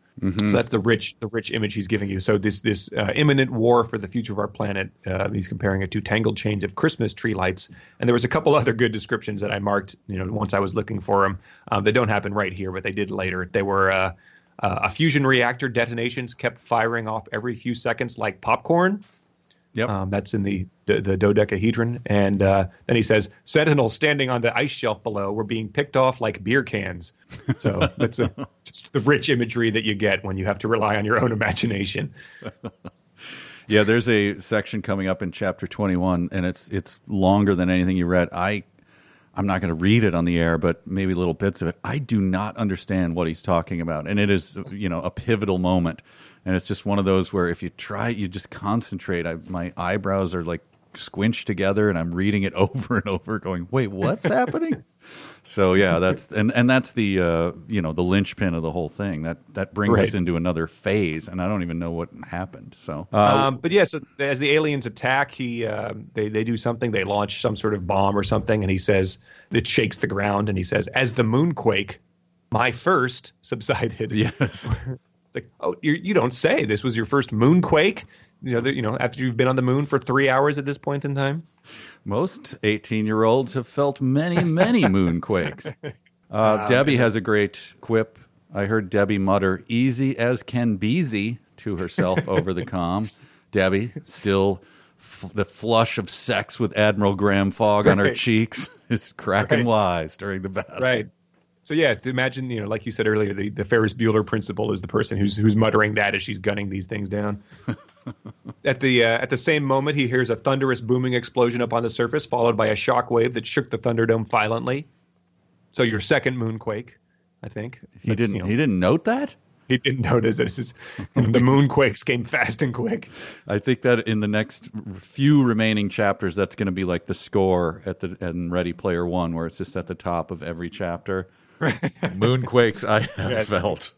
So that's the rich, the rich image he's giving you. So this this uh, imminent war for the future of our planet, uh, he's comparing it to tangled chains of Christmas tree lights. And there was a couple other good descriptions that I marked, you know, once I was looking for them. Um, they don't happen right here, but they did later. They were. Uh, uh, a fusion reactor detonations kept firing off every few seconds like popcorn. Yep. Um, that's in the the, the dodecahedron, and uh, then he says sentinels standing on the ice shelf below were being picked off like beer cans. So that's a, just the rich imagery that you get when you have to rely on your own imagination. Yeah, there's a section coming up in chapter 21, and it's it's longer than anything you read. I I'm not going to read it on the air, but maybe little bits of it. I do not understand what he's talking about, and it is you know a pivotal moment, and it's just one of those where if you try, you just concentrate. I, my eyebrows are like squinched together, and I'm reading it over and over, going, "Wait, what's happening?" So yeah, that's and and that's the uh, you know the linchpin of the whole thing. That that brings Right. us into another phase, and I don't even know what happened. So uh, Um, but yeah, so as the aliens attack, he uh, they they do something. They launch some sort of bomb or something, and he says it shakes the ground. And he says, "As the moonquake my first subsided. Yes. Like, oh, you you don't say. This was your first moonquake. You know, the, you know, after you've been on the moon for three hours at this point in time. Most 18 year olds have felt many, many moonquakes. Uh, Debbie has a great quip. I heard Debbie mutter, easy as can beezy to herself over the com. Debbie, still f- the flush of sex with Admiral Graham Fogg on her cheeks, is cracking Right. wise during the battle. Right. So yeah, imagine, you know, like you said earlier, the, the Ferris Bueller principle is the person who's who's muttering that as she's gunning these things down. at the uh, at the same moment, he hears a thunderous booming explosion up on the surface, followed by a shock wave that shook the Thunderdome violently. So your second moonquake, I think. He That's, didn't. you know, He didn't note that. he didn't notice this is the moonquakes came fast and quick. I think that in the next few remaining chapters, that's going to be like the score at the in Ready Player One, where it's just at the top of every chapter. Moonquakes I have Yes. felt.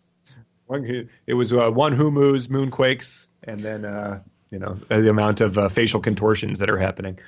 One, it was uh, one moves. moonquakes, and then uh, you know the amount of uh, facial contortions that are happening.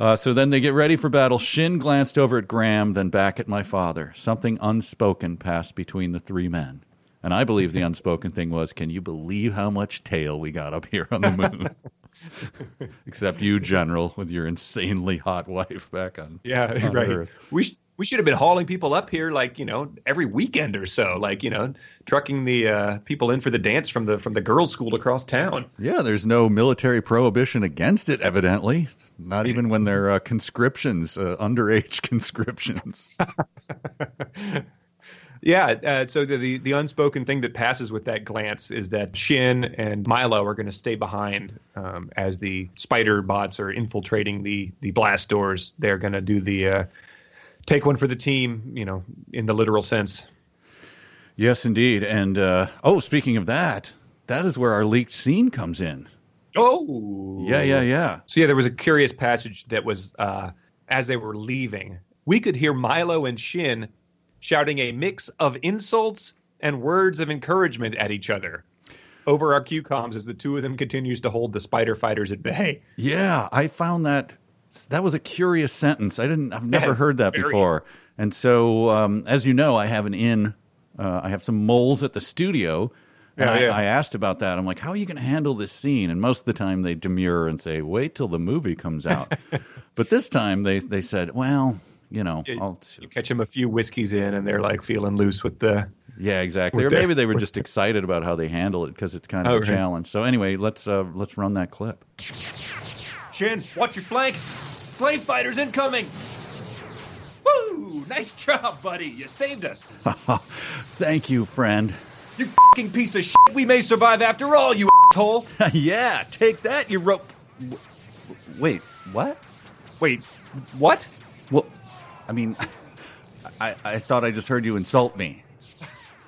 Uh, so then they get ready for battle. Shin glanced over at Graham, then back at my father. Something unspoken passed between the three men. And I believe the unspoken thing was, can you believe how much tail we got up here on the moon? Except you, General, with your insanely hot wife back on. Yeah, on right. Earth. We sh- we should have been hauling people up here like you know every weekend or so, like you know trucking the uh, people in for the dance from the from the girls' school across town. Yeah, there's no military prohibition against it, evidently. Not even when they're uh, conscriptions, uh, underage conscriptions. Yeah, uh, so the, the the unspoken thing that passes with that glance is that Shin and Milo are going to stay behind um, as the spider bots are infiltrating the the blast doors. They're going to do the uh, take one for the team, you know, in the literal sense. yes, indeed. And, uh, oh, speaking of that, that is where our leaked scene comes in. Oh, Yeah, yeah, yeah. So yeah, there was a curious passage that was uh, as they were leaving. We could hear Milo and Shin shouting a mix of insults and words of encouragement at each other over our QComms as the two of them continues to hold the spider fighters at bay. Yeah, I found that that was a curious sentence. I didn't. I've never heard that very. before. And so, um, as you know, I have an in. Uh, I have some moles at the studio. And Yeah, I, yeah. I asked about that. I'm like, "How are you going to handle this scene?" And most of the time, they demur and say, "Wait till the movie comes out." but this time, they they said, "Well, you know, I'll, You catch them a few whiskeys in, and they're like feeling loose with the. yeah, exactly." Or their- maybe they were just excited about how they handle it because it's kind of Oh, a right. challenge. So anyway, let's uh, let's run that clip. Shin, watch your flank. Flame fighters incoming. Woo! Nice job, buddy. You saved us. Thank you, friend. You fucking piece of shit. We may survive after all, you asshole. yeah, take that, you rope. w- Wait, what? Wait, what? Well, I mean, I, I thought I just heard you insult me.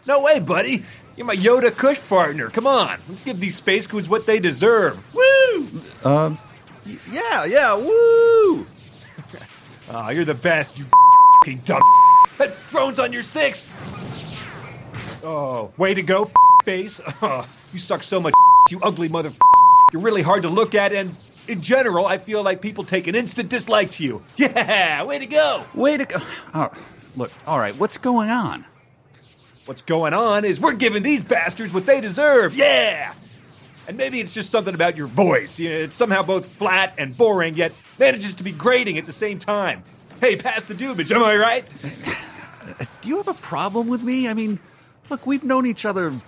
No way, buddy. You're my Yoda Kush partner. Come on, let's give these space coons what they deserve. Woo! Um, yeah, yeah, woo! Ah, you're the best, you fucking dumb. That drone's on your six. Oh, way to go, face. Oh, you suck so much, you ugly mother. You're really hard to look at, and in general, I feel like people take an instant dislike to you. Yeah, way to go. Way to go. Oh, look, all right, what's going on? What's going on is we're giving these bastards what they deserve. Yeah. And maybe it's just something about your voice. You know, it's somehow both flat and boring, yet manages to be grating at the same time. Hey, pass the dubage, am I right? Do you have a problem with me? I mean, look, we've known each other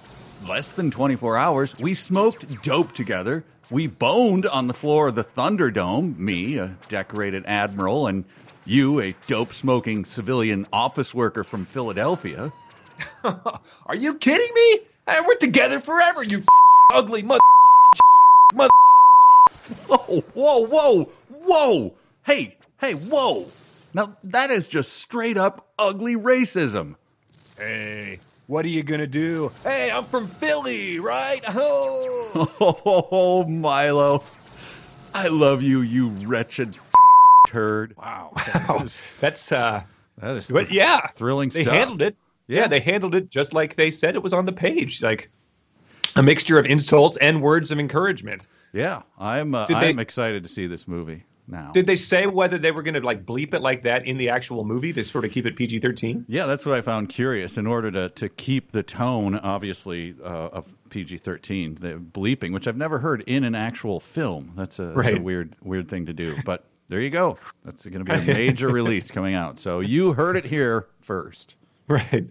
less than 24 hours. We smoked dope together. We boned on the floor of the Thunderdome, me, a decorated admiral, and you, a dope smoking civilian office worker from Philadelphia. Are you kidding me? Uh, we're together forever, you ugly mother. mother. Oh, whoa, whoa, whoa! Hey, hey, whoa! Now that is just straight up ugly racism. Hey, what are you gonna do? Hey, I'm from Philly, right? Oh. Oh, Milo, I love you, you wretched turd. Wow, Wow, that's uh, that is but yeah, thrilling they stuff. handled it. Yeah. Yeah. they handled it just like they said it was on the page, like a mixture of insults and words of encouragement. Yeah, I'm uh, they- I'm excited to see this movie. now. Did they say whether they were going to like bleep it like that in the actual movie to sort of keep it PG thirteen? Yeah, that's what I found curious. In order to, to keep the tone, obviously, uh, of PG thirteen, the bleeping, which I've never heard in an actual film. That's a, that's a weird weird thing to do. But there you go. That's going to be a major release coming out. So you heard it here first. Right.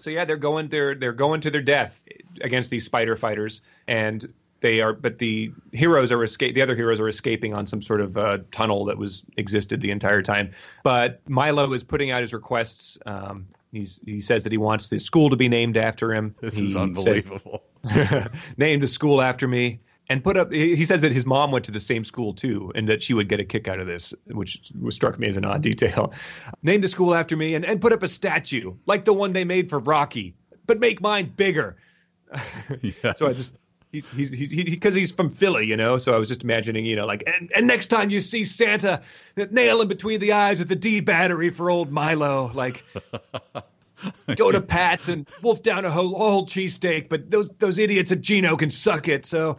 So yeah, they're going they're they're going to their death against these spider fighters, and they are. But the heroes are escape. The other heroes are escaping on some sort of uh, tunnel that was existed the entire time. But Milo is putting out his requests. Um, he's he says that he wants the school to be named after him. This He is says, unbelievable. named the school after me. And put up. He he says that his mom went to the same school too, and that she would get a kick out of this, which struck me as an odd detail. name the school after me, and, and put up a statue like the one they made for Rocky, but make mine bigger. Yes. So I just he's he's he's because he's from Philly, you know. So I was just imagining, you know, like and, and next time you see Santa, nail him between the eyes with the D battery for old Milo, like. Go to Pat's and wolf down a whole, whole cheesesteak, but those those idiots at Geno can suck it. So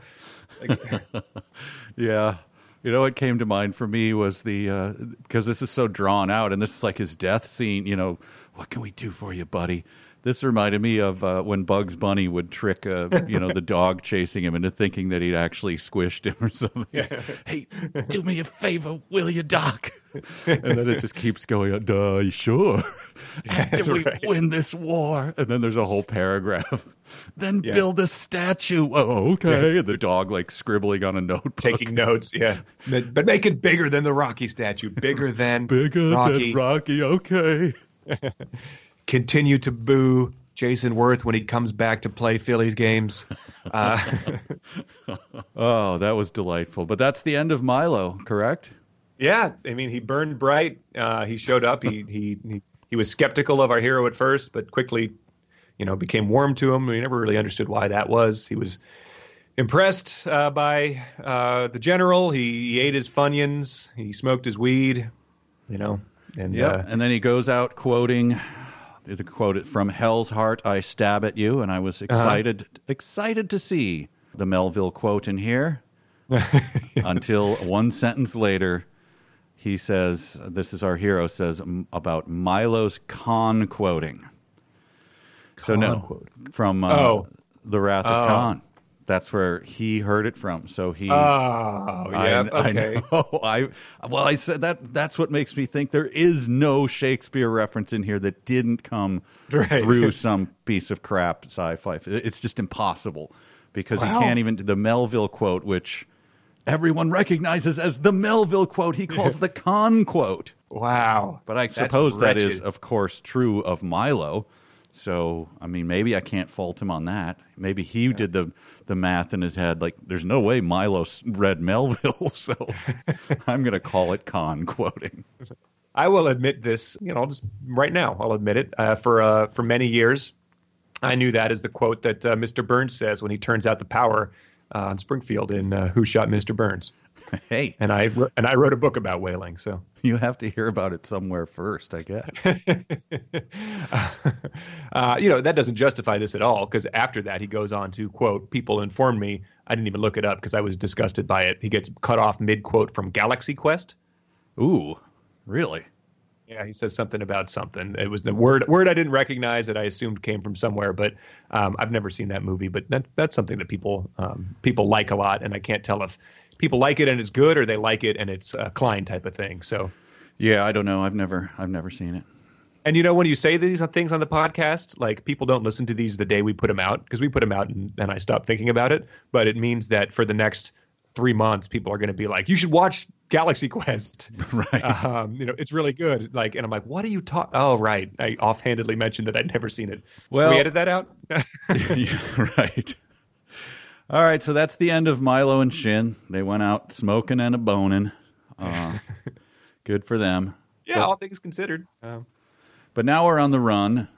Yeah. You know what came to mind for me was the uh, because this is so drawn out, and this is like his death scene. You know, what can we do for you, buddy? This reminded me of uh, when Bugs Bunny would trick, uh, you know, the dog chasing him into thinking that he'd actually squished him or something. Hey, do me a favor, will you, Doc? And then it just keeps going. on, Duh, you sure? After we right. win this war, and then there's a whole paragraph. Then Yeah. build a statue. Oh, okay. And the dog like scribbling on a notebook. taking notes, yeah, but but make it bigger than the Rocky statue, bigger than bigger Rocky. than Rocky. Okay. Continue to boo Jayson Werth when he comes back to play Phillies games. Uh, Oh, that was delightful. But that's the end of Milo, correct? Yeah, I mean, he burned bright. Uh, he showed up. He, he he he was skeptical of our hero at first, but quickly, you know, became warm to him. We never really understood why that was. He was impressed uh, by uh, the general. He, he ate his funyuns. He smoked his weed. You know, and Yeah. uh, and then he goes out quoting the quote from Hell's Heart, I stab at you. And I was excited, excited to see the Melville quote in here until one sentence later. He says, "This is our hero says about Milo's Khan quoting." so no, quote. from uh, Oh. the Wrath of Oh. Khan. That's where he heard it from. So he. oh, I- yeah, I, okay. know. I well, I said that. That's what makes me think there is no Shakespeare reference in here that didn't come Right. through some piece of crap sci-fi. It's just impossible because Wow. he can't even do the Melville quote, which everyone recognizes as the Melville quote. He calls the Khan quote. Wow. But I That's suppose that is, of course, true of Milo. So, I mean, maybe I can't fault him on that. Maybe he did the, the math in his head. Like, there's no way Milo read Melville, so I'm going to call it Khan quoting. I will admit this, you know, just right now, I'll admit it. Uh, for uh, for many years, I knew that as the quote that uh, Mr. Burns says when he turns out the power uh, on Springfield in uh, Who Shot Mr. Burns. Hey, And I and I wrote a book about whaling. So, you have to hear about it somewhere first, I guess. uh, you know, that doesn't justify this at all because after that he goes on to quote, "People informed me." I didn't even look it up because I was disgusted by it. He gets cut off mid quote from Galaxy Quest. Ooh, really? Yeah, he says something about something. It was the word word I didn't recognize that I assumed came from somewhere, but um, I've never seen that movie. But that, that's something that people um, people like a lot, and I can't tell if people like it and it's good or they like it and it's a Cline type of thing. So, Yeah, I don't know. I've never, I've never seen it. and you know when you say these things on the podcast, like people don't listen to these the day we put them out because we put them out and then I stop thinking about it. But it means that for the next three months, people are going to be like, "You should watch Galaxy Quest." Right. um, you know, it's really good. Like, and I'm like, what are you talking? Oh, right. I offhandedly mentioned that I'd never seen it. Well- Can we edit that out. yeah, right. All right, so that's the end of Milo and Shin. They went out smoking and a boning. Uh, good for them. yeah, all things considered. Um, But now we're on the run,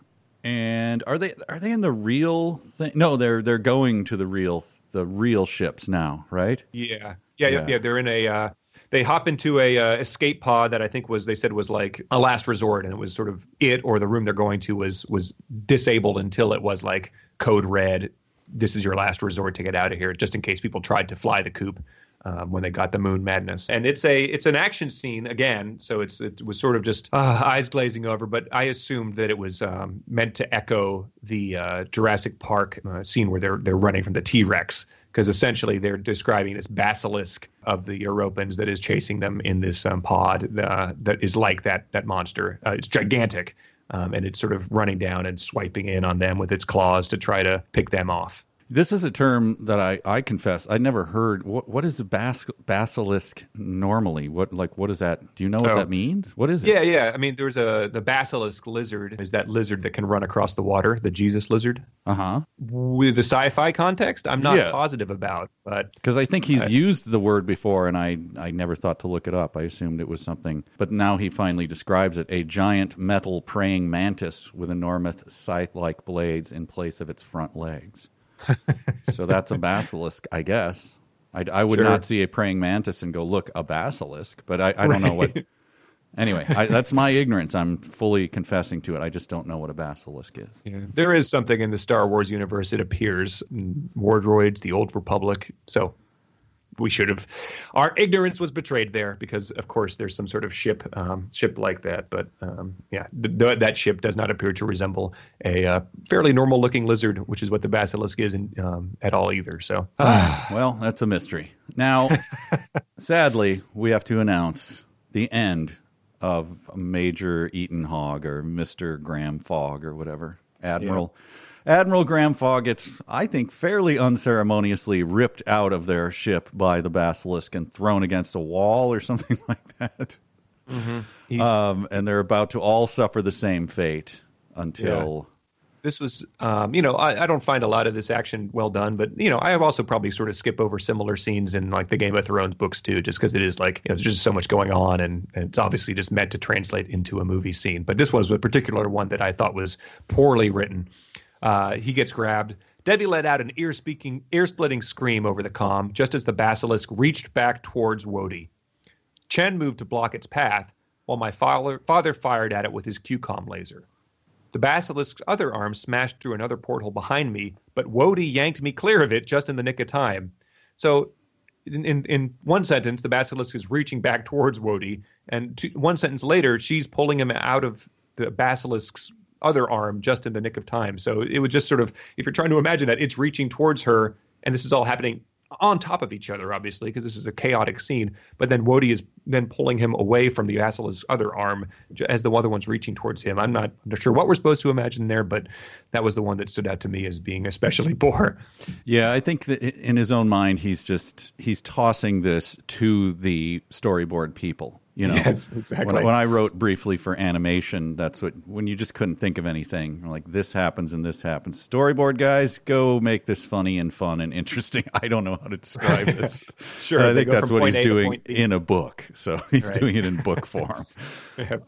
and are they are they in the real thing? No, they're they're going to the real the real ships now, right? yeah. yeah, yeah, Yeah. yeah. They're in a. Uh, they hop into a uh, escape pod that I think was they said was like a last resort, and it was sort of it or the room they're going to was was disabled until it was like code red. This is your last resort to get out of here, just in case people tried to fly the coop. um, when they got the moon madness. And it's a it's an action scene again, so it's it was sort of just uh, eyes glazing over. But I assumed that it was um, meant to echo the uh, Jurassic Park uh, scene where they're they're running from the T Rex. Because essentially they're describing this basilisk of the Europans that is chasing them in this um, pod uh, that is like that that monster. Uh, it's gigantic, um, and it's sort of running down and swiping in on them with its claws to try to pick them off. This is a term that I, I confess I never heard. What what is a bas- basilisk normally? What like what is that? Do you know what Oh. that means? What is it? Yeah, yeah. I mean, there's a the basilisk lizard is that lizard that can run across the water, the Jesus lizard. Uh huh. With the sci-fi context, I'm not Yeah. positive about, but Because I think he's Uh, used the word before, and I I never thought to look it up. I assumed it was something, but now he finally describes it: a giant metal praying mantis with enormous scythe-like blades in place of its front legs. So that's a basilisk, I guess. I, I would Sure. not see a praying mantis and go, "Look, a basilisk," but I, I don't know what. Anyway, I, that's my ignorance. I'm fully confessing to it. I just don't know what a basilisk is. yeah, there is something in the Star Wars universe. It appears in War Droids, the Old Republic. So we should have. Our ignorance was betrayed there because, of course, there's some sort of ship, um, ship like that. But um, yeah, th- th- that ship does not appear to resemble a uh, fairly normal-looking lizard, which is what the basilisk is in, um, at all either. So well, that's a mystery. Now, sadly, we have to announce the end of Major Eaton Hogg or Mr. Graham Fogg or whatever. Admiral Admiral Graham Fogg gets, I think, fairly unceremoniously ripped out of their ship by the basilisk and thrown against a wall or something like that. he's, Um, and they're about to all suffer the same fate until. this was um, you know I, I don't find a lot of this action well done but you know i have also probably sort of skip over similar scenes in like the game of thrones books too just because it is like you know, there's just so much going on and, and it's obviously just meant to translate into a movie scene but this was a particular one that i thought was poorly written uh, he gets grabbed. Debbie let out an ear-speaking ear-splitting scream over the comm just as the basilisk reached back towards Whoadie. Chen moved to block its path while my father, father fired at it with his QComm laser. The basilisk's other arm smashed through another porthole behind me, but Whoadie yanked me clear of it just in the nick of time. So, in, in, in one sentence, the basilisk is reaching back towards Whoadie, and one sentence later, she's pulling him out of the basilisk's other arm just in the nick of time. So it was just sort of, if you're trying to imagine that, it's reaching towards her, and this is all happening on top of each other, obviously, because this is a chaotic scene. But then Whoadie is then pulling him away from the basilisk's other arm as the other one's reaching towards him. I'm not, sure what we're supposed to imagine there, but that was the one that stood out to me as being especially poor. Yeah, I think that in his own mind, he's just he's tossing this to the storyboard people. You know, Yes, exactly. When, when I wrote briefly for animation, that's what when you just couldn't think of anything like this happens and this happens. Storyboard guys, go make this funny and fun and interesting. I don't know how to describe this. Sure, I think that's what he's A doing in a book. So he's Right. doing it in book form.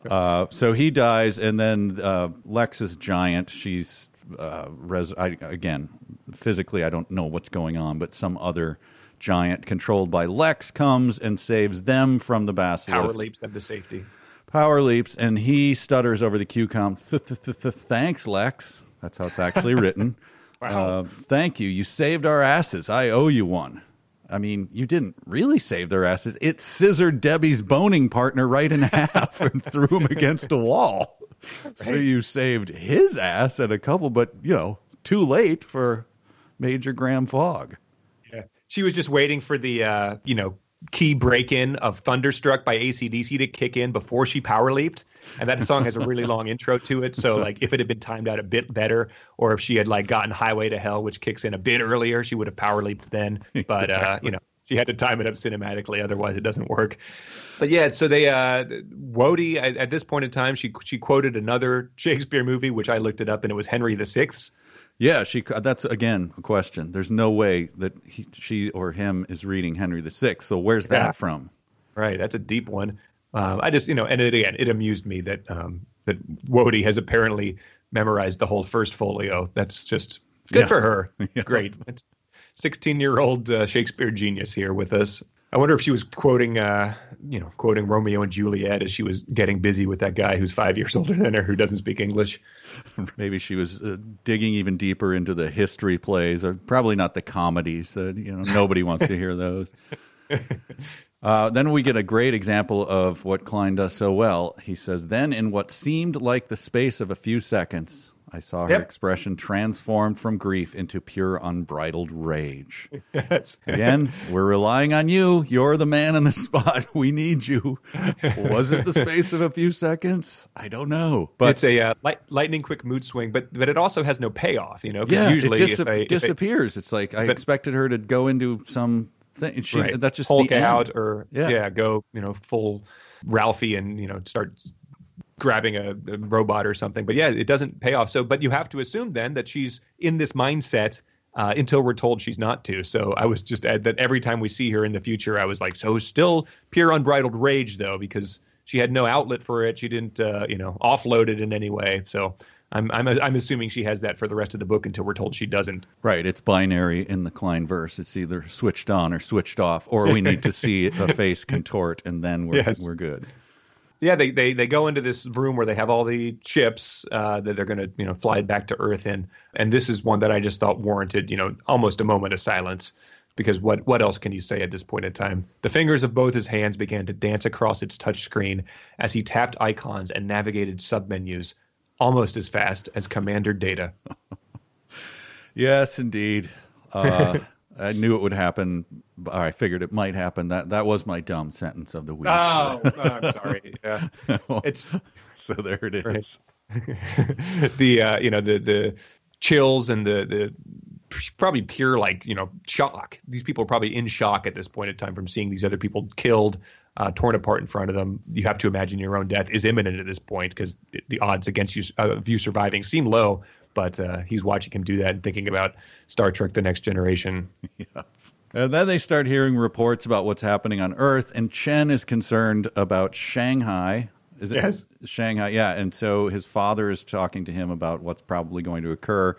Uh, so he dies, and then uh, Lex is giant. She's uh, res- I, again physically, I don't know what's going on, but some other giant controlled by Lex comes and saves them from the basilisk. Power leaps them to safety. Power leaps, and he stutters over the com. Thanks, Lex. That's how it's actually written. Wow. Uh, thank you. You saved our asses. I owe you one. I mean, you didn't really save their asses. It scissored Debbie's boning partner right in half and threw him against a wall. So you saved his ass and a couple, but you know, too late for Major Graham Fogg. She was just waiting for the uh, you know, key break in of Thunderstruck by ACDC to kick in before she power leaped. And that song has a really long intro to it. So like if it had been timed out a bit better, or if she had like gotten Highway to Hell, which kicks in a bit earlier, she would have power leaped then. But uh, you know, she had to time it up cinematically, otherwise it doesn't work. But yeah, so they uh Whoadie at, at this point in time, she she quoted another Shakespeare movie, which I looked it up, and it was Henry the Sixth. Yeah, she. That's again a question. There's no way that he, she or him is reading Henry VI. So where's Yeah. that from? Right, that's a deep one. Um, I just, you know, and it, again, it amused me that um, that Whoadie has apparently memorized the whole first folio. That's just good Yeah. for her. Yeah. Great. It's sixteen-year-old uh, Shakespeare genius here with us. I wonder if she was quoting, uh, you know, quoting Romeo and Juliet as she was getting busy with that guy who's five years older than her who doesn't speak English. Maybe she was uh, digging even deeper into the history plays, or probably not the comedies. That you know nobody wants to hear those. Uh, then we get a great example of what Cline does so well. He says, Then, in what seemed like the space of a few seconds, I saw her Yep. expression transformed from grief into pure unbridled rage. Yes. Again, we're relying on you. You're the man in the spot. We need you. Was it the space of a few seconds? I don't know. But it's a uh, light, lightning quick mood swing, but but it also has no payoff. You know, yeah, usually it dis- if, a, if a- disappears. it's like I but- expected her to go into some thing. She, right, That's just Hulk out or Yeah. yeah. go you know full Ralphie and you know start grabbing a, a robot or something. But yeah, it doesn't pay off. So, but you have to assume then that she's in this mindset. Uh, until we're told she's not to. So I was just at that every time we see her in the future, I was like, so still pure unbridled rage though, because she had no outlet for it. She didn't, uh, you know, offload it in any way. So I'm, I'm, I'm assuming she has that for the rest of the book until we're told she doesn't. Right, it's binary in the Clineverse. It's either switched on or switched off, or we need to see a face contort, and then we're Yes. we're good. Yeah, they, they they go into this room where they have all the ships uh, that they're going to you know fly back to Earth in, and this is one that I just thought warranted you know almost a moment of silence because what what else can you say at this point in time? The fingers of both his hands began to dance across its touchscreen as he tapped icons and navigated submenus almost as fast as Commander Data. Yes, indeed. Uh, I knew it would happen. but I figured it might happen. That that was my dumb sentence of the week. Oh, I'm sorry. Yeah. It's so there it is. the uh, you know the the chills and the the probably pure like you know shock. These people are probably in shock at this point in time from seeing these other people killed, uh, torn apart in front of them. You have to imagine your own death is imminent at this point because the odds against you uh, of you surviving seem low. But uh, he's watching him do that and thinking about Star Trek: The Next Generation. Yeah. And then they start hearing reports about what's happening on Earth, and Chen is concerned about Shanghai. Is it Yes. Shanghai? Yeah. And so his father is talking to him about what's probably going to occur,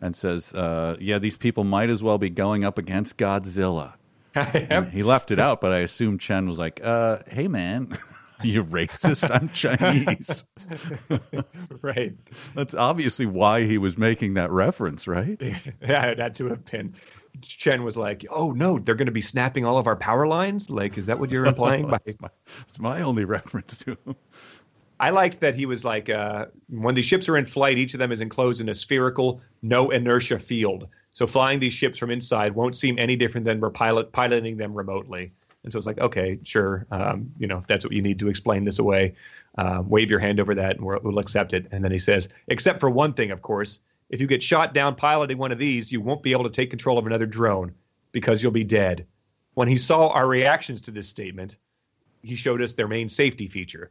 and says, uh, "Yeah, these people might as well be going up against Godzilla." He left it out, but I assume Chen was like, uh, "Hey, man, you racist? I'm Chinese." right. That's obviously why he was making that reference, right? Yeah, it had to have been. Chen was like, "Oh no, they're going to be snapping all of our power lines." Like, is that what you're implying? by It's my only reference to him. I liked that he was like, uh, when these ships are in flight, each of them is enclosed in a spherical, no inertia field. So flying these ships from inside won't seem any different than we're pilot piloting them remotely. And so it's like, okay, sure, um, you know, if that's what you need to explain this away. Uh, wave your hand over that, and we'll, we'll accept it. And then he says, except for one thing, of course, if you get shot down piloting one of these, you won't be able to take control of another drone because you'll be dead. When he saw our reactions to this statement, he showed us their main safety feature.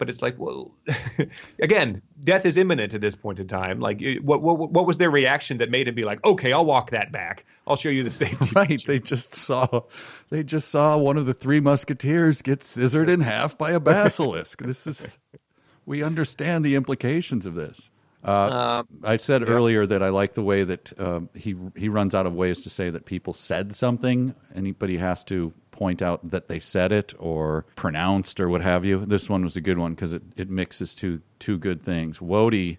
But it's like, well, again, death is imminent at this point in time. Like, what, what what was their reaction that made him be like, okay, I'll walk that back. I'll show you the safety. Right. feature." They just saw they just saw one of the three musketeers get scissored in half by a basilisk. this is we understand the implications of this. Uh, I said earlier that I like the way that um, he he runs out of ways to say that people said something, and he, but he has to point out that they said it or pronounced or what have you. This one was a good one because it, it mixes two two good things. Whoadie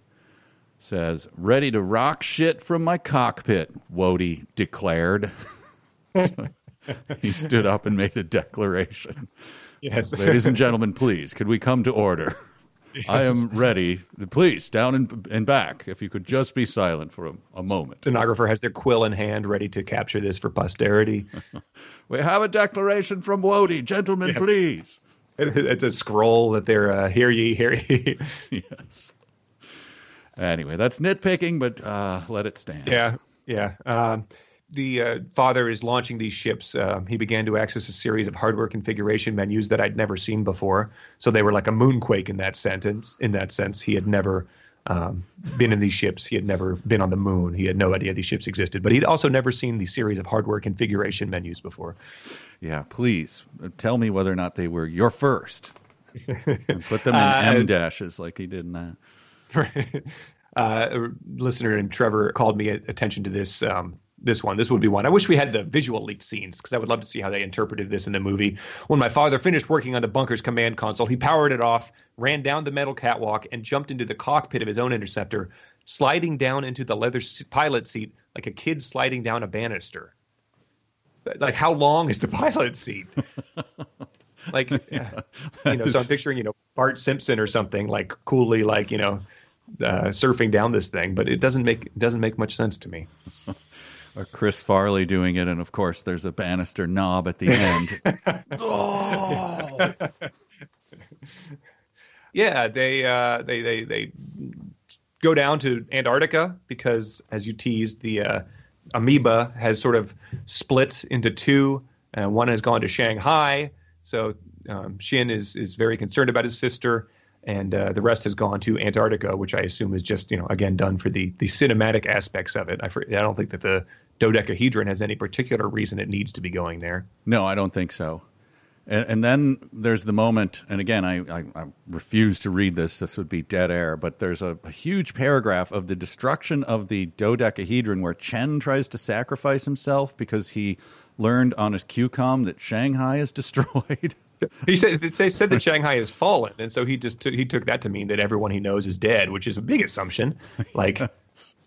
says, "Ready to rock shit from my cockpit." Whoadie declared. he stood up and made a declaration. Yes. Ladies and gentlemen, please, could we come to order? I am ready. Please, down and, and back. If you could just be silent for a, a moment. Stenographer has their quill in hand, ready to capture this for posterity. We have a declaration from Whoadie. Gentlemen, please. it's a scroll that they're uh, hear ye, hear ye. Yes. Anyway, that's nitpicking, but uh, let it stand. Yeah, yeah. Um, the uh, father is launching these ships. Uh, he began to access a series of hardware configuration menus that I'd never seen before. So they were like a moonquake in that sentence. In that sense, he had never um, been in these ships. He had never been on the moon. He had no idea these ships existed. But he'd also never seen the series of hardware configuration menus before. Yeah, please uh, tell me whether or not they were your first. And put them in Uh, M dashes like he did in that. uh, a listener and Trevor called me attention to this. Um, this one, this would be one. I wish we had the visual leak scenes because I would love to see how they interpreted this in the movie. When my father finished working on the bunker's command console, he powered it off, ran down the metal catwalk, and jumped into the cockpit of his own interceptor, sliding down into the leather pilot seat like a kid sliding down a banister. like how long is the pilot seat? like, yeah. you know, so I'm picturing you know Bart Simpson or something like coolly like you know uh, surfing down this thing, but it doesn't make it doesn't make much sense to me. or Chris Farley doing it, and of course there's a banister knob at the end. oh! yeah, they uh, they they they go down to Antarctica because, as you teased, the uh, amoeba has sort of split into two. and one has gone to Shanghai, so um, Shin is is very concerned about his sister, and uh, the rest has gone to Antarctica, which I assume is just you know again done for the the cinematic aspects of it. I, I don't think that the dodecahedron has any particular reason it needs to be going there. No, I don't think so. And, and then there's the moment, and again, I, I, I, refuse to read this. This would be dead air. But there's a, a, huge paragraph of the destruction of the dodecahedron where Chen tries to sacrifice himself because he learned on his QComm that Shanghai is destroyed. He said they said that Shanghai has fallen, and so he just took, he took that to mean that everyone he knows is dead, which is a big assumption. Like,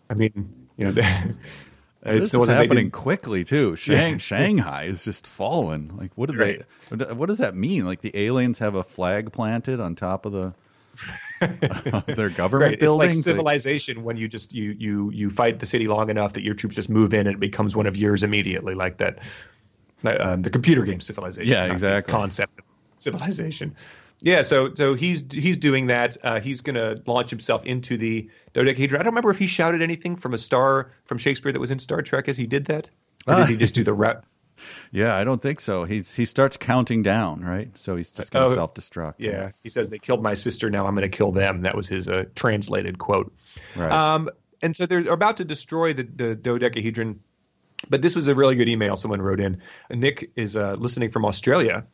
I mean, you know, it's this is happening quickly too. Shang, Shanghai is just fallen. Like, what do right. they? What does that mean? Like, the aliens have a flag planted on top of the their government right. buildings. It's like civilization when you just you you you fight the city long enough that your troops just move in and it becomes one of yours immediately, like that. Um, the computer game civilization. Yeah, exactly. Concept civilization. Yeah, so so he's he's doing that. Uh, he's going to launch himself into the dodecahedron. I don't remember if he shouted anything from a star from Shakespeare that was in Star Trek as he did that, or did he just do the rap? Yeah, I don't think so. He's he starts counting down, right? So he's just going to oh, self destruct. Yeah, he says they killed my sister. Now I'm going to kill them. That was his uh, translated quote. Right. Um, and so they're about to destroy the, the dodecahedron. But this was a really good email someone wrote in. Nick is uh, listening from Australia,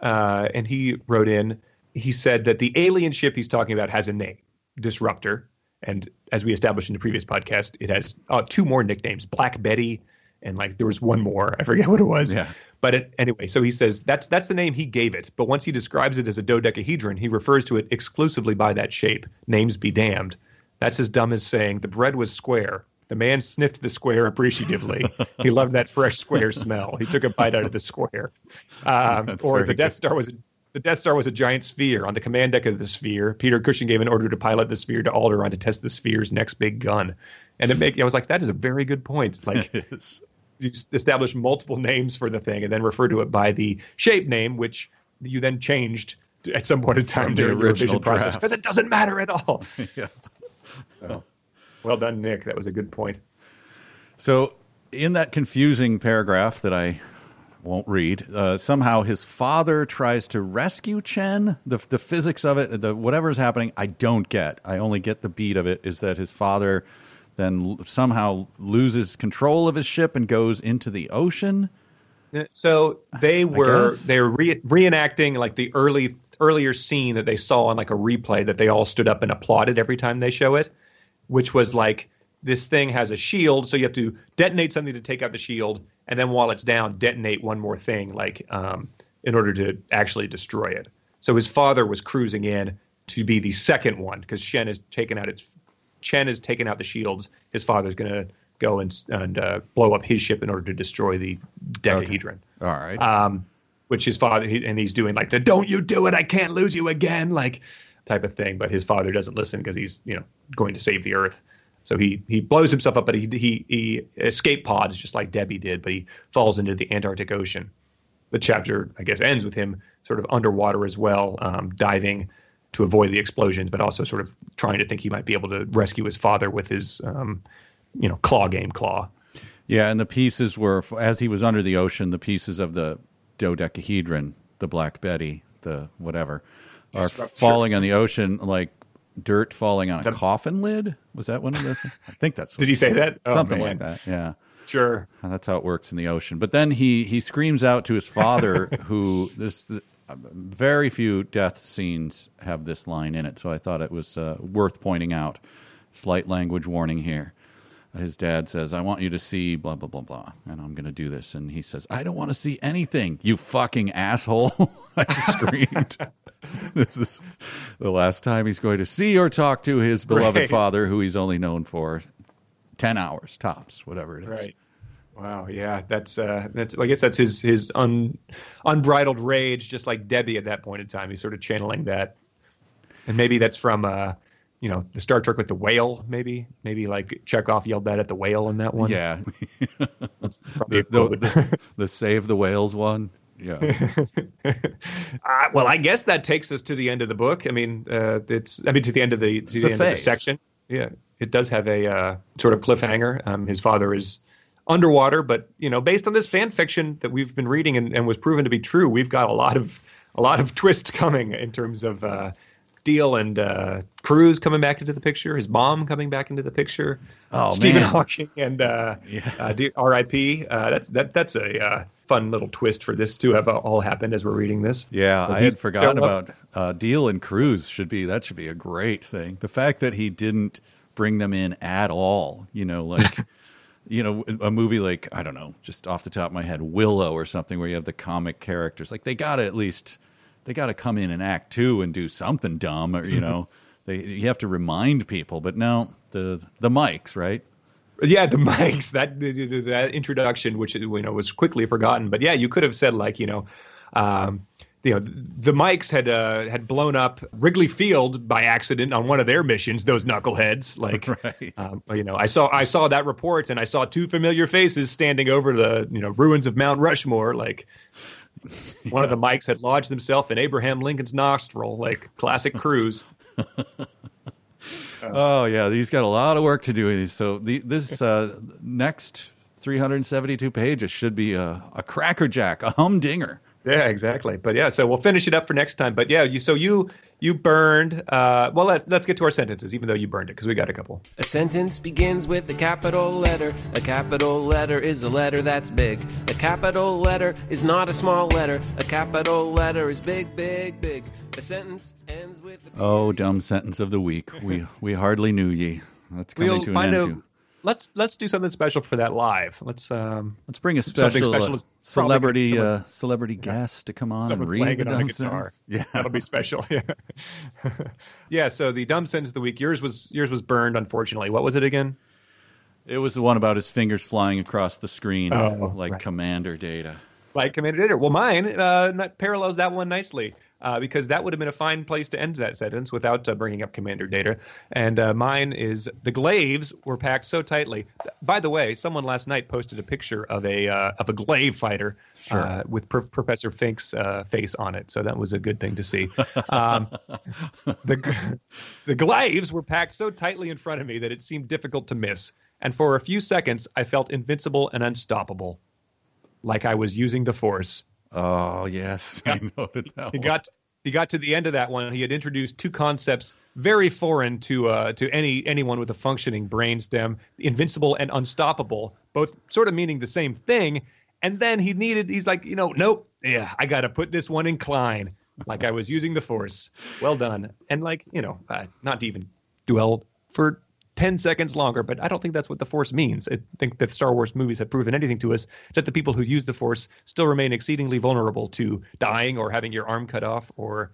uh, and he wrote in he said that the alien ship he's talking about has a name, Disruptor. And as we established in the previous podcast, it has uh, two more nicknames, Black Betty, and like there was one more. I forget what it was. Yeah. But it, anyway, so he says that's that's the name he gave it. But once he describes it as a dodecahedron, he refers to it exclusively by that shape. Names be damned. That's as dumb as saying the bread was square. The man sniffed the square appreciatively. he loved that fresh square smell. He took a bite out of the square. Um, or the Death good. Star was a the Death Star was a giant sphere. On the command deck of the sphere, Peter Cushing gave an order to pilot the sphere to Alderaan to test the sphere's next big gun. And it make I was like, that is a very good point. Like you establish multiple names for the thing and then refer to it by the shape name, which you then changed at some point in time during the revision process because it doesn't matter at all. yeah. So, well done, Nick. That was a good point. So, in that confusing paragraph that I won't read. Uh, somehow his father tries to rescue Chen. The the physics of it, the whatever is happening, I don't get. I only get the beat of it. Is that his father then somehow loses control of his ship and goes into the ocean? So they were they were re- reenacting like the early earlier scene that they saw on like a replay that they all stood up and applauded every time they show it, which was like this thing has a shield, so you have to detonate something to take out the shield, and then while it's down, detonate one more thing, like um, in order to actually destroy it. So his father was cruising in to be the second one because Shen has taken out its Chen has taken out the shields. His father's going to go and and uh, blow up his ship in order to destroy the decahedron. Okay. All right. Um, which his father he, and he's doing like the "Don't you do it! I can't lose you again!" like type of thing. But his father doesn't listen because he's you know going to save the Earth. So he he blows himself up, but he he he escape pods just like Debbie did, but he falls into the Antarctic Ocean. The chapter, I guess, ends with him sort of underwater as well, um, diving to avoid the explosions, but also sort of trying to think he might be able to rescue his father with his, um, you know, claw game claw. Yeah, and the pieces were as he was under the ocean. The pieces of the dodecahedron, the Black Betty, the whatever, are falling on the ocean like dirt falling on a the, coffin lid. Was that one of the? I think that's. Did he say that? Oh, something man. like that. Yeah. Sure. That's how it works in the ocean. But then he he screams out to his father, who this very few death scenes have this line in it, so I thought it was uh, worth pointing out. Slight language warning here. His dad says, "I want you to see blah blah blah blah," and I'm going to do this, and he says, "I don't want to see anything, you fucking asshole!" I screamed. this is the last time he's going to see or talk to his beloved right. father, who he's only known for ten hours tops, whatever it is. Right. Wow, yeah, that's uh, that's. I guess that's his his un, unbridled rage, just like Debbie at that point in time. He's sort of channeling that, and maybe that's from uh, you know, the Star Trek with the whale. Maybe, maybe like Chekhov yelled that at the whale in that one. Yeah, the, the, the save the whales one. Yeah, Uh, well, I guess that takes us to the end of the book. I mean, uh, it's I mean to the end of the to the, The end of the section. Yeah, it does have a uh, sort of cliffhanger. Um, his father is underwater, but you know, based on this fan fiction that we've been reading and, and was proven to be true, we've got a lot of a lot of twists coming in terms of Diehl and uh, Cruz coming back into the picture, his mom coming back into the picture, Oh, Stephen man. Hawking and uh, Yeah. uh, R.I.P. Uh, that's that that's a uh, fun little twist for this to have all happened as we're reading this. yeah. So I had forgotten about uh, Diehl and Cruz. Should be that should be a great thing. The fact that he didn't bring them in at all. You know, like. You know, a movie like I don't know, just off the top of my head, Willow or something, where you have the comic characters. Like they gotta at least, they gotta come in and Act too and do something dumb, or you know, they you have to remind people. But now the the mics, right? Yeah, the mics that that introduction, which you know was quickly forgotten. But yeah, you could have said like you know, um, you know, the mics had uh, had blown up Wrigley Field by accident on one of their missions. Those knuckleheads, like, Right. um, you know, I saw I saw that report and I saw two familiar faces standing over the you know ruins of Mount Rushmore. Like, one of the mics had lodged himself in Abraham Lincoln's nostril, like classic Cruz. Oh yeah, he's got a lot of work to do. these. So the, this uh, next 372 pages should be a, a crackerjack, a humdinger. Yeah, exactly. But yeah, so we'll finish it up for next time. But yeah, you so you you burned. Uh, well, let, let's get to our sentences, even though you burned it, because we got a couple. A sentence begins with a capital letter. A capital letter is a letter that's big. A capital letter is not a small letter. A capital letter is big, big, big. A sentence ends with a Oh, dumb sentence of the week. We we hardly knew ye. That's coming We'll to an end. a. Let's let's do something special for that live. Let's um Let's bring a special, special uh, is probably gonna be celebrity someone- uh, celebrity guest to come on and read the on guitar. Yeah, That'll be special. Yeah. yeah. So the dumb sentence of the week. Yours was yours was burned. Unfortunately, what was it again? it was the one about his fingers flying across the screen Oh, like right. Commander Data. Like Commander Data. Well, mine uh, that parallels that one nicely uh, because that would have been a fine place to end that sentence without uh, bringing up Commander Data. And uh, mine is the glaives were packed so tightly. By the way, someone last night posted a picture of a uh, of a glaive fighter Sure. uh, with Pro- Professor Fink's uh, face on it. So that was a good thing to see. Um, the the glaives were packed so tightly in front of me that it seemed difficult to miss. And for a few seconds, I felt invincible and unstoppable like I was using the force. Oh yes, I noted that. He got he got to the end of that one. He had introduced two concepts very foreign to uh, to any anyone with a functioning brainstem: invincible and unstoppable, both sort of meaning the same thing. And then he needed. He's like, you know, nope. Yeah, I got to put this one in Cline, like I was using the force. Well done. And like, you know, uh, not to even dwell for 10 seconds longer, but I don't think that's what the Force means. I think that Star Wars movies have proven anything to us, that the people who use the Force still remain exceedingly vulnerable to dying or having your arm cut off or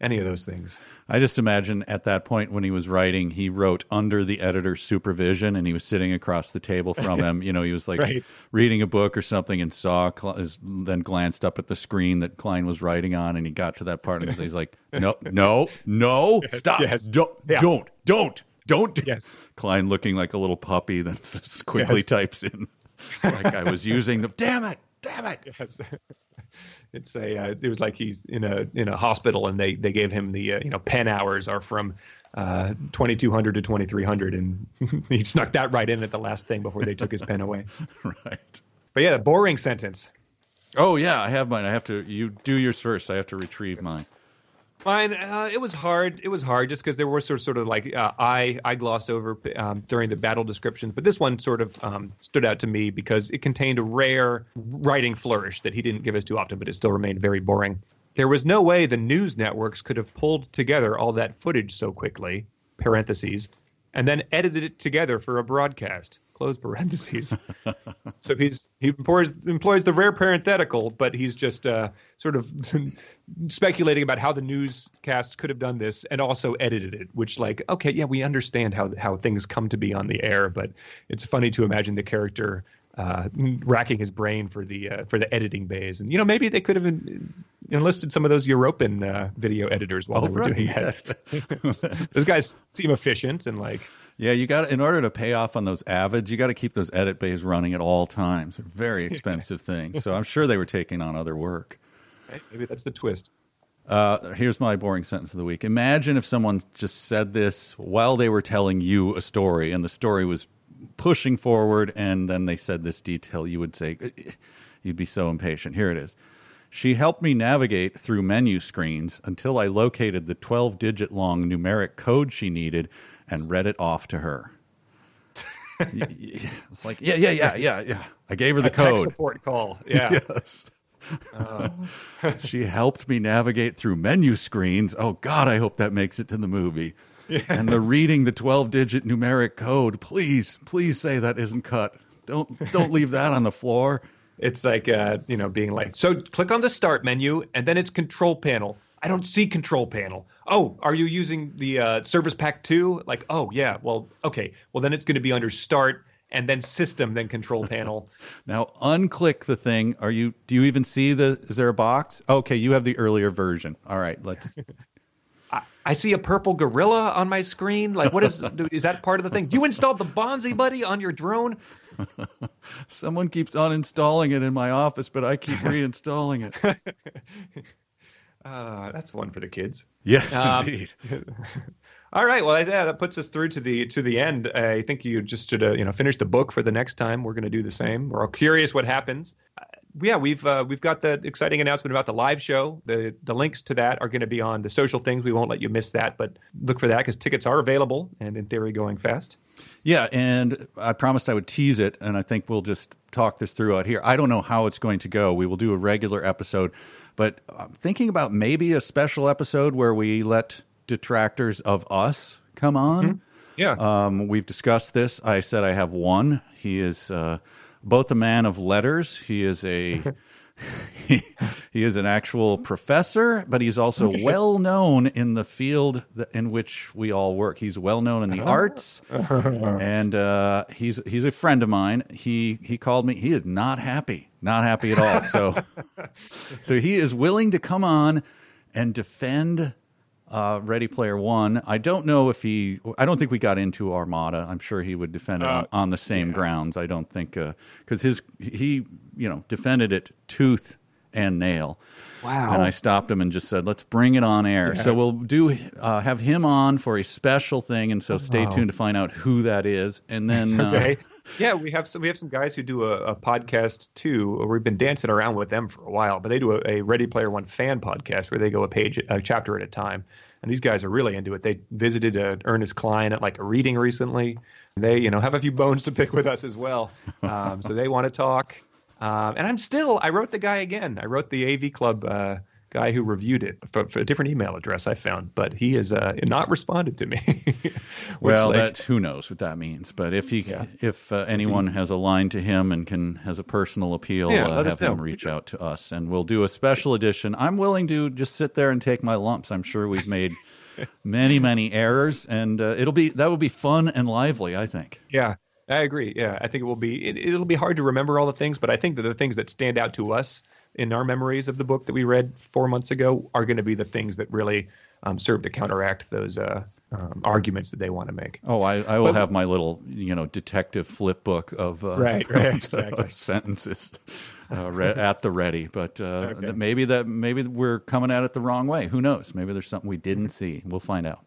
any of those things. I just imagine at that point when he was writing, he wrote under the editor's supervision, and he was sitting across the table from him. You know, he was like Right. reading a book or something, and saw then glanced up at the screen that Cline was writing on, and he got to that part, and he's like, "No, no, no, stop! Yes. Don't, Yeah. don't, don't, don't!" do-" Yes. Cline looking like a little puppy, then quickly Yes. types in, like I was using the. Damn it! Damn it! Yes. it's a uh, it was like he's in a in a hospital and they they gave him the uh, you know pen hours are from uh 2200 to 2300 and he snuck that right in at the last thing before they took his pen away right. but yeah a boring sentence Oh yeah, I have mine. I have to. You do yours first. I have to retrieve mine. Uh, it was hard. It was hard just because there were sort of, sort of like uh, I I glossed over um, during the battle descriptions, but this one sort of um, stood out to me because it contained a rare writing flourish that he didn't give us too often, but it still remained very boring. There was no way the news networks could have pulled together all that footage so quickly. Parentheses, and then edited it together for a broadcast. Close parentheses. So he's he employs employs the rare parenthetical, but he's just uh, sort of speculating about how the newscast could have done this and also edited it. Which, like, okay, yeah, we understand how how things come to be on the air, but it's funny to imagine the character uh, racking his brain for the uh, for the editing bays. And you know, maybe they could have en- enlisted some of those European uh, video editors while Oh, they were right, doing that. those guys seem efficient and like Yeah, you got in order to pay off on those avids, you got to keep those edit bays running at all times. They're very expensive things. So I'm sure they were taking on other work. maybe that's the twist. Uh, here's my boring sentence of the week. Imagine if someone just said this while they were telling you a story and the story was pushing forward and then they said this detail. You would say, you'd be so impatient. Here it is. She helped me navigate through menu screens until I located the 12 digit long numeric code she needed and read it off to her. It's like, yeah, yeah, yeah, yeah, yeah. I gave her the A code. support call. Yeah. Yes. she helped me navigate through menu screens. Oh God, I hope that makes it to the movie. And the reading the twelve-digit numeric code. Please, please say that isn't cut. Don't don't leave that on the floor. It's like uh, you know, being like, so click on the start menu and then it's control panel. I don't see control panel. Oh, are you using the uh, service pack two? Like, oh yeah, well, okay, well then it's going to be under start and then system, then control panel. Now unclick the thing. Are you? Do you even see the? Is there a box? Okay, you have the earlier version. All right, let's. I see a purple gorilla on my screen. Like, what is is that part of the thing? You installed the Bonzi Buddy on your drone? Someone keeps uninstalling it in my office, but I keep reinstalling it. Uh, that's one for the kids. Yes, Um, indeed. All right. Well, yeah, that puts us through to the to the end. I think you just should uh, you know finish the book for the next time. We're going to do the same. We're all curious what happens. Uh, yeah, we've uh, we've got the exciting announcement about the live show. The the links to that are going to be on the social things. We won't let you miss that, but look for that because tickets are available and in theory going fast. Yeah, and I promised I would tease it, and I think we'll just talk this through out here. I don't know how it's going to go. We will do a regular episode, but I'm thinking about maybe a special episode where we let detractors of us come on. Yeah. Um, we've discussed this. I said I have one. He is uh, both a man of letters. He is a he, he is an actual professor, but he's also well known in the field that, in which we all work. He's well known in the arts, and uh, he's he's a friend of mine. He he called me. He is not happy, not happy at all. So so he is willing to come on and defend uh, Ready Player One. I don't know if he. I don't think we got into Armada. I'm sure he would defend it on, on the same grounds. I don't think because his he you know defended it tooth and nail. Wow. And I stopped him and just said, "Let's bring it on air." So we'll do uh, have him on for a special thing, and so stay tuned to find out who that is. And then uh, Okay. Yeah, we have some we have some guys who do a, a podcast too. We've been dancing around with them for a while, but they do a, a Ready Player One fan podcast where they go a page a chapter at a time. And these guys are really into it. They visited uh, Ernest Cline at like a reading recently. They you know have a few bones to pick with us as well. Um, so they want to talk. Um, and I'm still I wrote the guy again. I wrote the AV Club uh, guy who reviewed it for, for a different email address I found, but he has uh, not responded to me. Well, like, that who knows what that means. But if he, Yeah. if uh, anyone has a line to him and can has a personal appeal, Yeah, uh, have him reach out to us, and we'll do a special edition. I'm willing to just sit there and take my lumps. I'm sure we've made many, many errors, and uh, it'll be that will be fun and lively. I think. Yeah, I agree. Yeah, I think it will be. It, it'll be hard to remember all the things, but I think that the things that stand out to us in our memories of the book that we read four months ago are going to be the things that really um, serve to counteract those uh, um, arguments that they want to make. Oh, I, I will But- have my little, you know, detective flip book of uh, Right, right, exactly. sentences uh, re- at the ready. But uh, maybe that maybe we're coming at it the wrong way. Who knows? Maybe there's something we didn't see. We'll find out.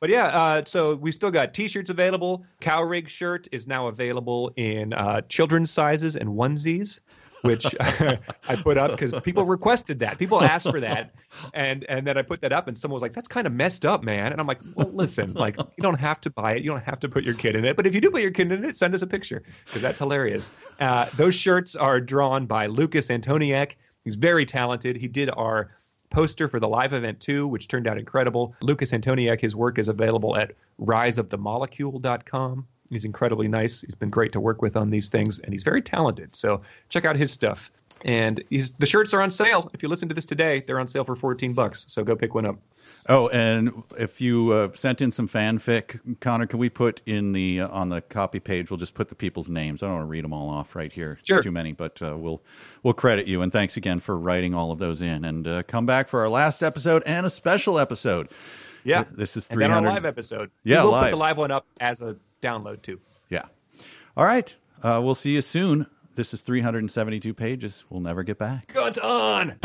But yeah, uh, so we still got T-shirts available. Cow Rig shirt is now available in uh, children's sizes and onesies, which I put up because people requested that. People asked for that, and and then I put that up, and someone was like, "That's kind of messed up, man." And I'm like, "Well, listen, like you don't have to buy it. You don't have to put your kid in it. But if you do put your kid in it, send us a picture because that's hilarious." Uh, those shirts are drawn by Lucas Antoniak. He's very talented. He did our poster for the live event too, which turned out incredible. Lucas Antoniak, his work is available at riseofthemolecule.com. He's incredibly nice. He's been great to work with on these things, and he's very talented. So check out his stuff. And he's, the shirts are on sale. If you listen to this today, they're on sale for 14 bucks. So go pick one up. Oh, and if you uh, sent in some fanfic, Conor, can we put in the uh, on the copy page? We'll just put the people's names. I don't want to read them all off right here. Sure. too many, but uh, we'll we'll credit you. And thanks again for writing all of those in. And uh, come back for our last episode and a special episode. Yeah. This is And then our 300 live episode. Yeah, we will live. put the live one up as a download too. Yeah. All right. Uh, we'll see you soon. This is 372 pages. We'll never get back. Guns on!